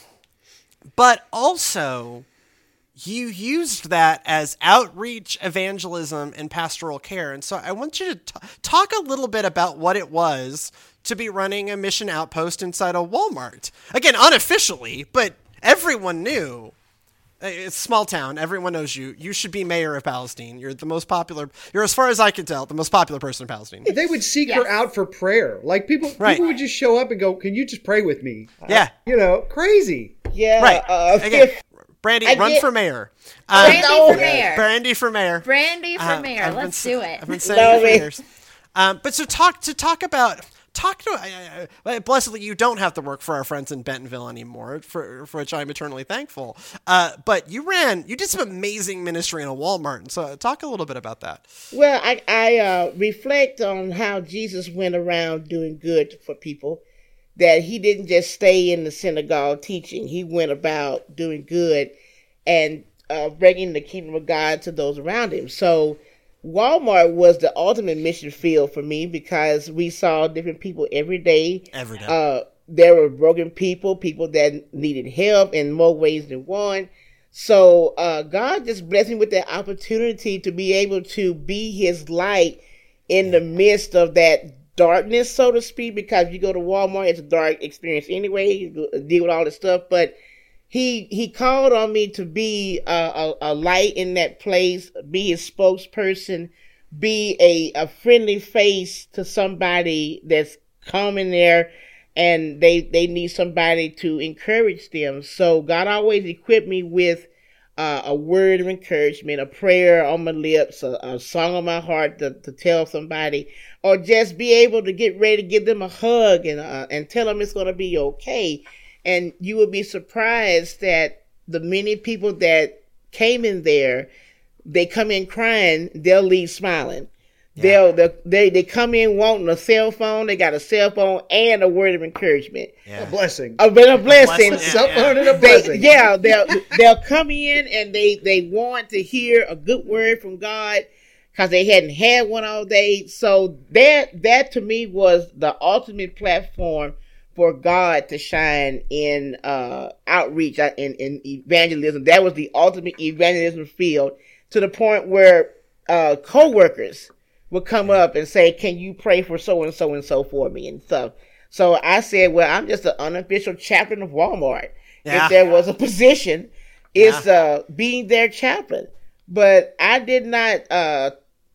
but also, you used that as outreach, evangelism, and pastoral care. And so I want you to t- talk a little bit about what it was to be running a mission outpost inside a Walmart. Again, unofficially, but everyone knew. Uh, It's a small town. Everyone knows you. You should be mayor of Palestine. You're the most popular. You're, as far as I can tell, the most popular person in Palestine. They would seek Yes. her out for prayer. Like people, Right. people would just show up and go, "Can you just pray with me?" Yeah. You know, crazy. yeah, Right. uh, Again, Brandy, I run get- for mayor. Um, Brandy No. for mayor. Brandy for mayor. Brandy for Uh, mayor. I've Let's s- do it. I've been saying No, it for years. Um, but so talk to talk about talk to. Blessedly, you don't have to work for our friends in Bentonville anymore, for for which I'm eternally thankful. Uh, but you ran, you did some amazing ministry in a Walmart, and so talk a little bit about that. Well, I, I uh, reflect on how Jesus went around doing good for people. That he didn't just stay in the synagogue teaching; he went about doing good and uh, bringing the kingdom of God to those around him. So, Walmart was the ultimate mission field for me because we saw different people every day. Every day. Uh, there were broken people, people that needed help in more ways than one. So uh, God just blessed me with that opportunity to be able to be His light in the midst of that darkness, so to speak. Because you go to Walmart, it's a dark experience anyway. You deal with all this stuff, but he he called on me to be a, a, a light in that place, be his spokesperson, be a, a friendly face to somebody that's coming there and they they need somebody to encourage them. So God always equipped me with uh, a word of encouragement, a prayer on my lips, a, a song on my heart to, to tell somebody, or just be able to get ready to give them a hug and uh, and tell them it's going to be okay. And you would be surprised that the many people that came in there, they come in crying, they'll leave smiling. They'll, they'll they they come in wanting a cell phone. They got a cell phone and a word of encouragement. A blessing. A, a blessing. blessing, Cell yeah. phone and a They, blessing. yeah, they'll they'll come in and they they want to hear a good word from God because they hadn't had one all day. So that that to me was the ultimate platform for God to shine in uh, outreach uh, in in evangelism. That was the ultimate evangelism field to the point where uh, co-workers would come up and say, "Can you pray for so and so and so for me?" and stuff. So I said, "Well, I'm just an unofficial chaplain of Walmart. Yeah. If there was a position, it's uh, being their chaplain." But I did not, uh,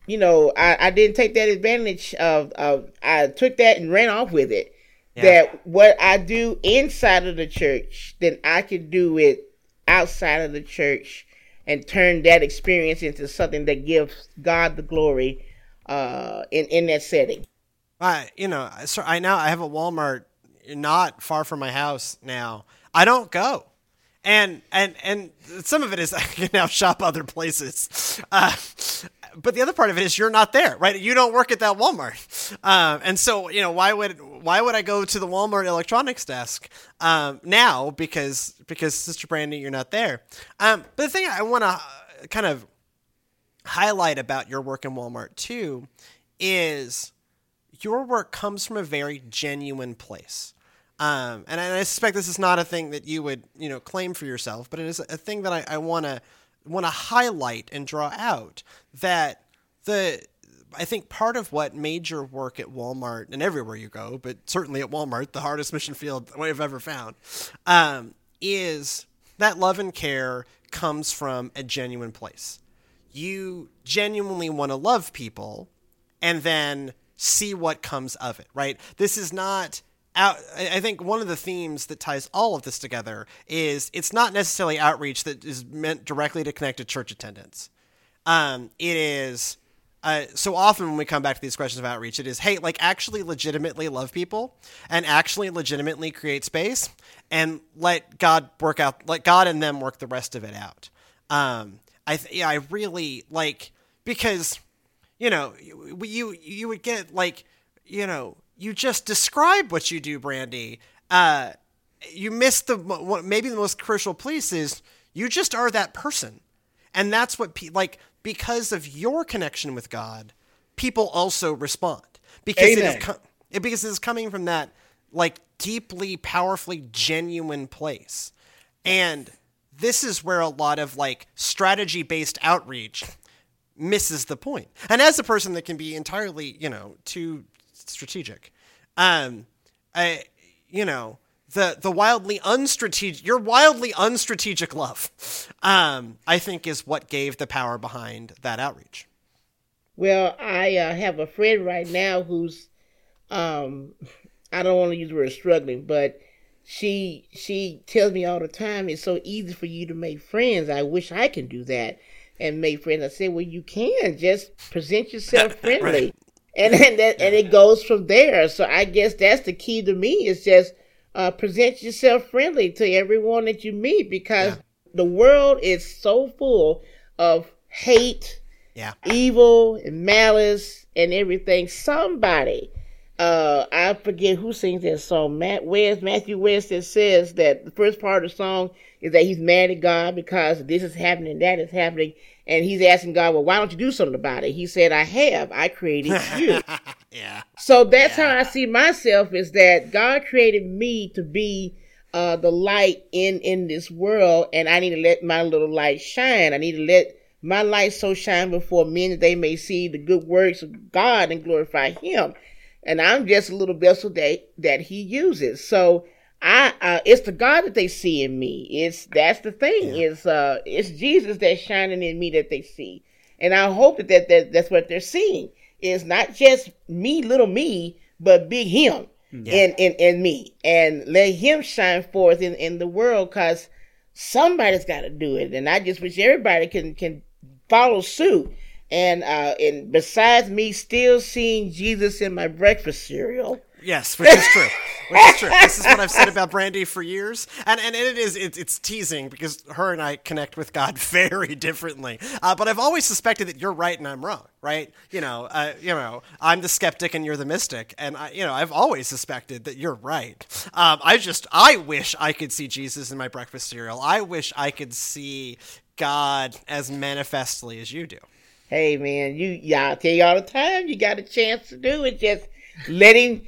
you know, I, I didn't take that advantage of, of. I took that and ran off with it. Yeah. That what I do inside of the church, then I can do it outside of the church and turn that experience into something that gives God the glory uh, in in that setting. I, you know, so I now I have a Walmart not far from my house now. I don't go, and and and some of it is I can now shop other places, uh, but the other part of it is you're not there, right? You don't work at that Walmart, um, and so you know why would why would I go to the Walmart electronics desk um, now because because Sister Brandy you're not there. Um, but the thing I want to kind of highlight about your work in Walmart too is your work comes from a very genuine place. Um, and, I, and I suspect this is not a thing that you would, you know, claim for yourself, but it is a thing that I, I want to want to highlight and draw out that the I think part of what made your work at Walmart and everywhere you go, but certainly at Walmart, the hardest mission field I've ever found, um, is that love and care comes from a genuine place. You genuinely want to love people and then see what comes of it, right? This is not out I think one of the themes that ties all of this together is it's not necessarily outreach that is meant directly to connect to church attendance. Um, it is uh, so often when we come back to these questions of outreach, it is, hey, like actually legitimately love people and actually legitimately create space and let God work out, let God and them work the rest of it out. Um, I, th- yeah, I really like, because, you know, you, you, you would get like, you know, you just describe what you do, Brandy. Uh, you miss the, maybe the most crucial piece is you just are that person and that's what pe- like because of your connection with God, people also respond because it is Amen. co- it, because it is coming from that like deeply powerfully genuine place. And this is where a lot of like strategy based outreach misses the point. And as a person that can be entirely, you know, too strategic, um, I, you know, the the wildly unstrategic, your wildly unstrategic love, um, I think is what gave the power behind that outreach. Well, I uh, have a friend right now who's, um, I don't want to use the word struggling, but she she tells me all the time it's so easy for you to make friends. I wish I can do that and make friends. I said, well, you can just present yourself friendly, Right. And and that, and it goes from there. So I guess that's the key to me is just uh, present yourself friendly to everyone that you meet because Yeah. the world is so full of hate Yeah. evil and malice and everything. Somebody, uh, I forget who sings that song. Matt West, Matthew West, that says that the first part of the song is that he's mad at God because this is happening, that is happening, and he's asking God, "Well, why don't you do something about it?" He said, "I have. I created you." yeah. So that's how I see myself is that God created me to be uh, the light in in this world, and I need to let my little light shine. I need to let my light so shine before men that they may see the good works of God and glorify Him. And I'm just a little vessel that that He uses. So I, uh, it's the God that they see in me. It's that's the thing. It's uh, it's Jesus that's shining in me that they see, and I hope that, that, that that's what they're seeing. Is not just me, little me, but big Him. in, in in me and let him shine forth in in the world because somebody's got to do it and i just wish everybody can can follow suit and uh and besides me still seeing jesus in my breakfast cereal Yes, which is true. Which is true. This is what I've said about Brandy for years, and and it is it, it's teasing because her and I connect with God very differently. Uh, but I've always suspected that you're right and I'm wrong. Right? You know, uh, you know, I'm the skeptic and you're the mystic, and I, you know, I've always suspected that you're right. Um, I just I wish I could see Jesus in my breakfast cereal. I wish I could see God as manifestly as you do. hey man you y'all tell you all the time you got a chance to do it just let him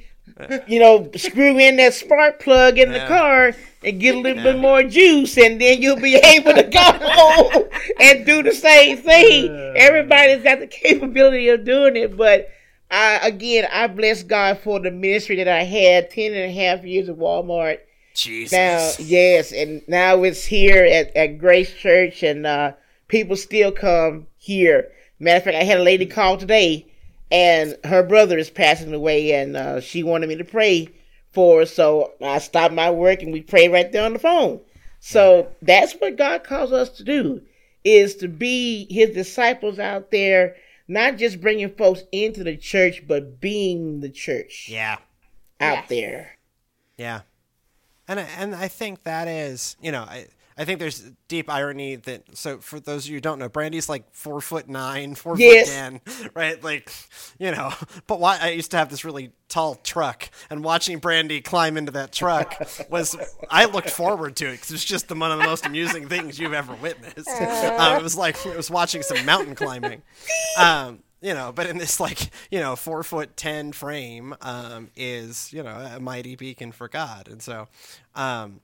you know, screw in that spark plug in the car and get a little bit more juice, and then you'll be able to go and do the same thing. Everybody's got the capability of doing it, but I, again, I bless God for the ministry that I had 10 and a half years at Walmart. Jesus. Now, yes, and now it's here at, at Grace Church, and uh, people still come here. Matter of fact, I had a lady call today, and her brother is passing away, and uh, she wanted me to pray for her. So I stopped my work, and we prayed right there on the phone. So that's what God calls us to do: is to be His disciples out there, not just bringing folks into the church, but being the church yeah. out Yes. there. Yeah, and I, and I think that is you know I I think there's deep irony that so for those of you who don't know, Brandy's like four foot nine, four Yes. foot ten, right? Like you know, but why I used to have this really tall truck, and watching Brandy climb into that truck was I looked forward to it because it's just the, one of the most amusing things you've ever witnessed. Um, it was like it was watching some mountain climbing. Um, you know, but in this like you know four foot ten frame um, is you know a mighty beacon for God, and so, um,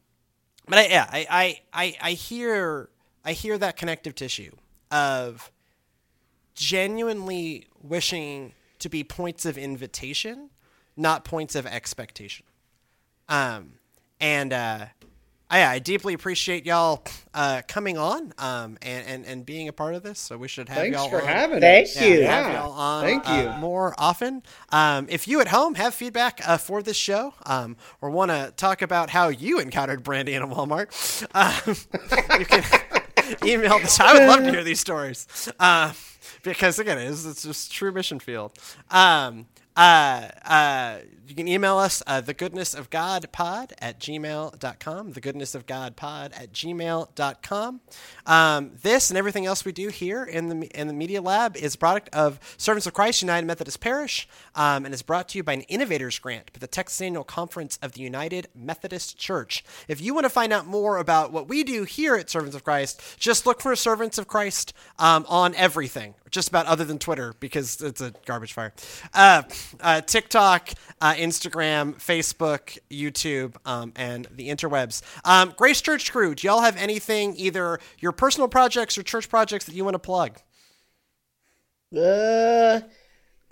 but I, yeah, I, I I hear I hear that connective tissue of genuinely wishing to be points of invitation, not points of expectation. Um, and uh, I, I deeply appreciate y'all uh, coming on um, and, and and being a part of this. So we should have Thanks y'all for on. having Thank us. You. have Yeah. y'all on Thank uh, you. more often. Um, if you at home have feedback uh, for this show um, or want to talk about how you encountered Brandy in a Walmart, um, you can email this. I would love to hear these stories uh, because, again, it's, it's just true mission field. Um, uh, uh, you can email us uh, the goodness of god pod at gmail.com the goodness of god pod at gmail.com um, this and everything else we do here in the in the media lab is a product of servants of christ united methodist parish um, and is brought to you by an innovators grant by the texas annual conference of the united methodist church if you want to find out more about what we do here at servants of christ just look for servants of christ um, on everything just about other than Twitter because it's a garbage fire. Uh, uh, TikTok, uh, Instagram, Facebook, YouTube, um, and the interwebs. Um, Grace Church Crew, do y'all have anything, either your personal projects or church projects that you want to plug? Uh,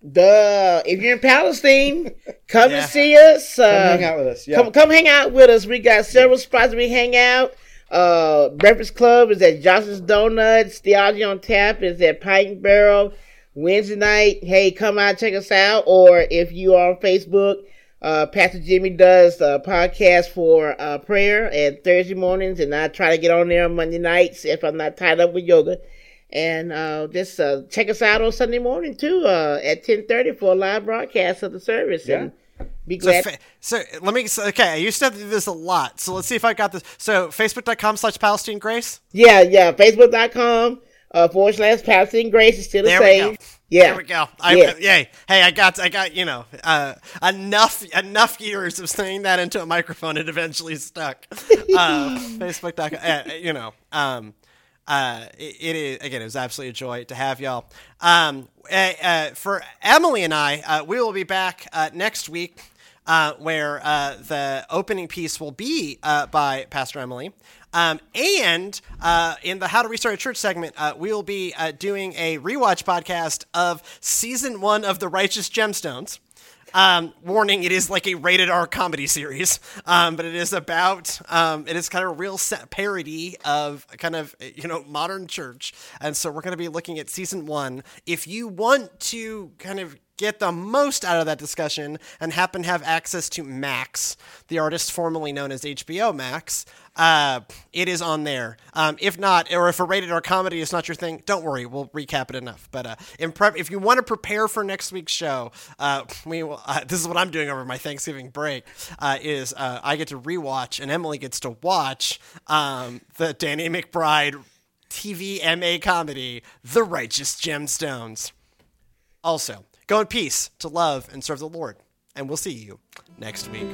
the if you're in Palestine, come Yeah. and see us. Uh, Come hang out with us. Yeah. Come, come hang out with us. We got several spots we hang out. Uh, Breakfast Club is at Johnson's Donuts. Theology on Tap is at Pike and Barrel. Wednesday night, hey, come out check us out. Or if you are on Facebook, uh, Pastor Jimmy does a podcast for uh, prayer at Thursday mornings, and I try to get on there on Monday nights if I'm not tied up with yoga. And uh, just uh, check us out on Sunday morning too uh, at 10:30 for a live broadcast of the service. And be So, glad. fa- so let me. So, okay, I used to have to do this a lot. So let's see if I got this. So facebook.com slash Palestine Grace. Yeah, yeah. Facebook.com uh, forward slash Palestine Grace is still the There we same. go. Yeah. There we go. I, Yeah. Yay. Hey, I got, I got, you know, uh, enough, enough years of saying that into a microphone. It eventually stuck. Uh, Facebook.com, uh, you know, um, uh, it, it is, again, it was absolutely a joy to have y'all. Um, uh, uh, for Emily and I, uh, we will be back, uh, next week. Uh, where uh, the opening piece will be uh, by Pastor Emily. Um, and uh, in the How to Restart a Church segment, uh, we will be uh, doing a rewatch podcast of season one of The Righteous Gemstones. Um, warning: It is like a rated R comedy series, um, but it is about um, it is kind of a real parody of kind of you know modern church, and so we're going to be looking at season one. If you want to kind of get the most out of that discussion and happen to have access to Max, the artist formerly known as HBO Max, uh, it is on there. Um, if not, or if a rated R comedy is not your thing, don't worry, we'll recap it enough. But uh, prep, if you want to prepare for next week's show, uh, we will, uh, this is what I'm doing over my Thanksgiving break. Uh, is uh, I get to rewatch and Emily gets to watch um, the Danny McBride TV MA comedy, The Righteous Gemstones. Also, Go in peace to love and serve the Lord. And we'll see you next week.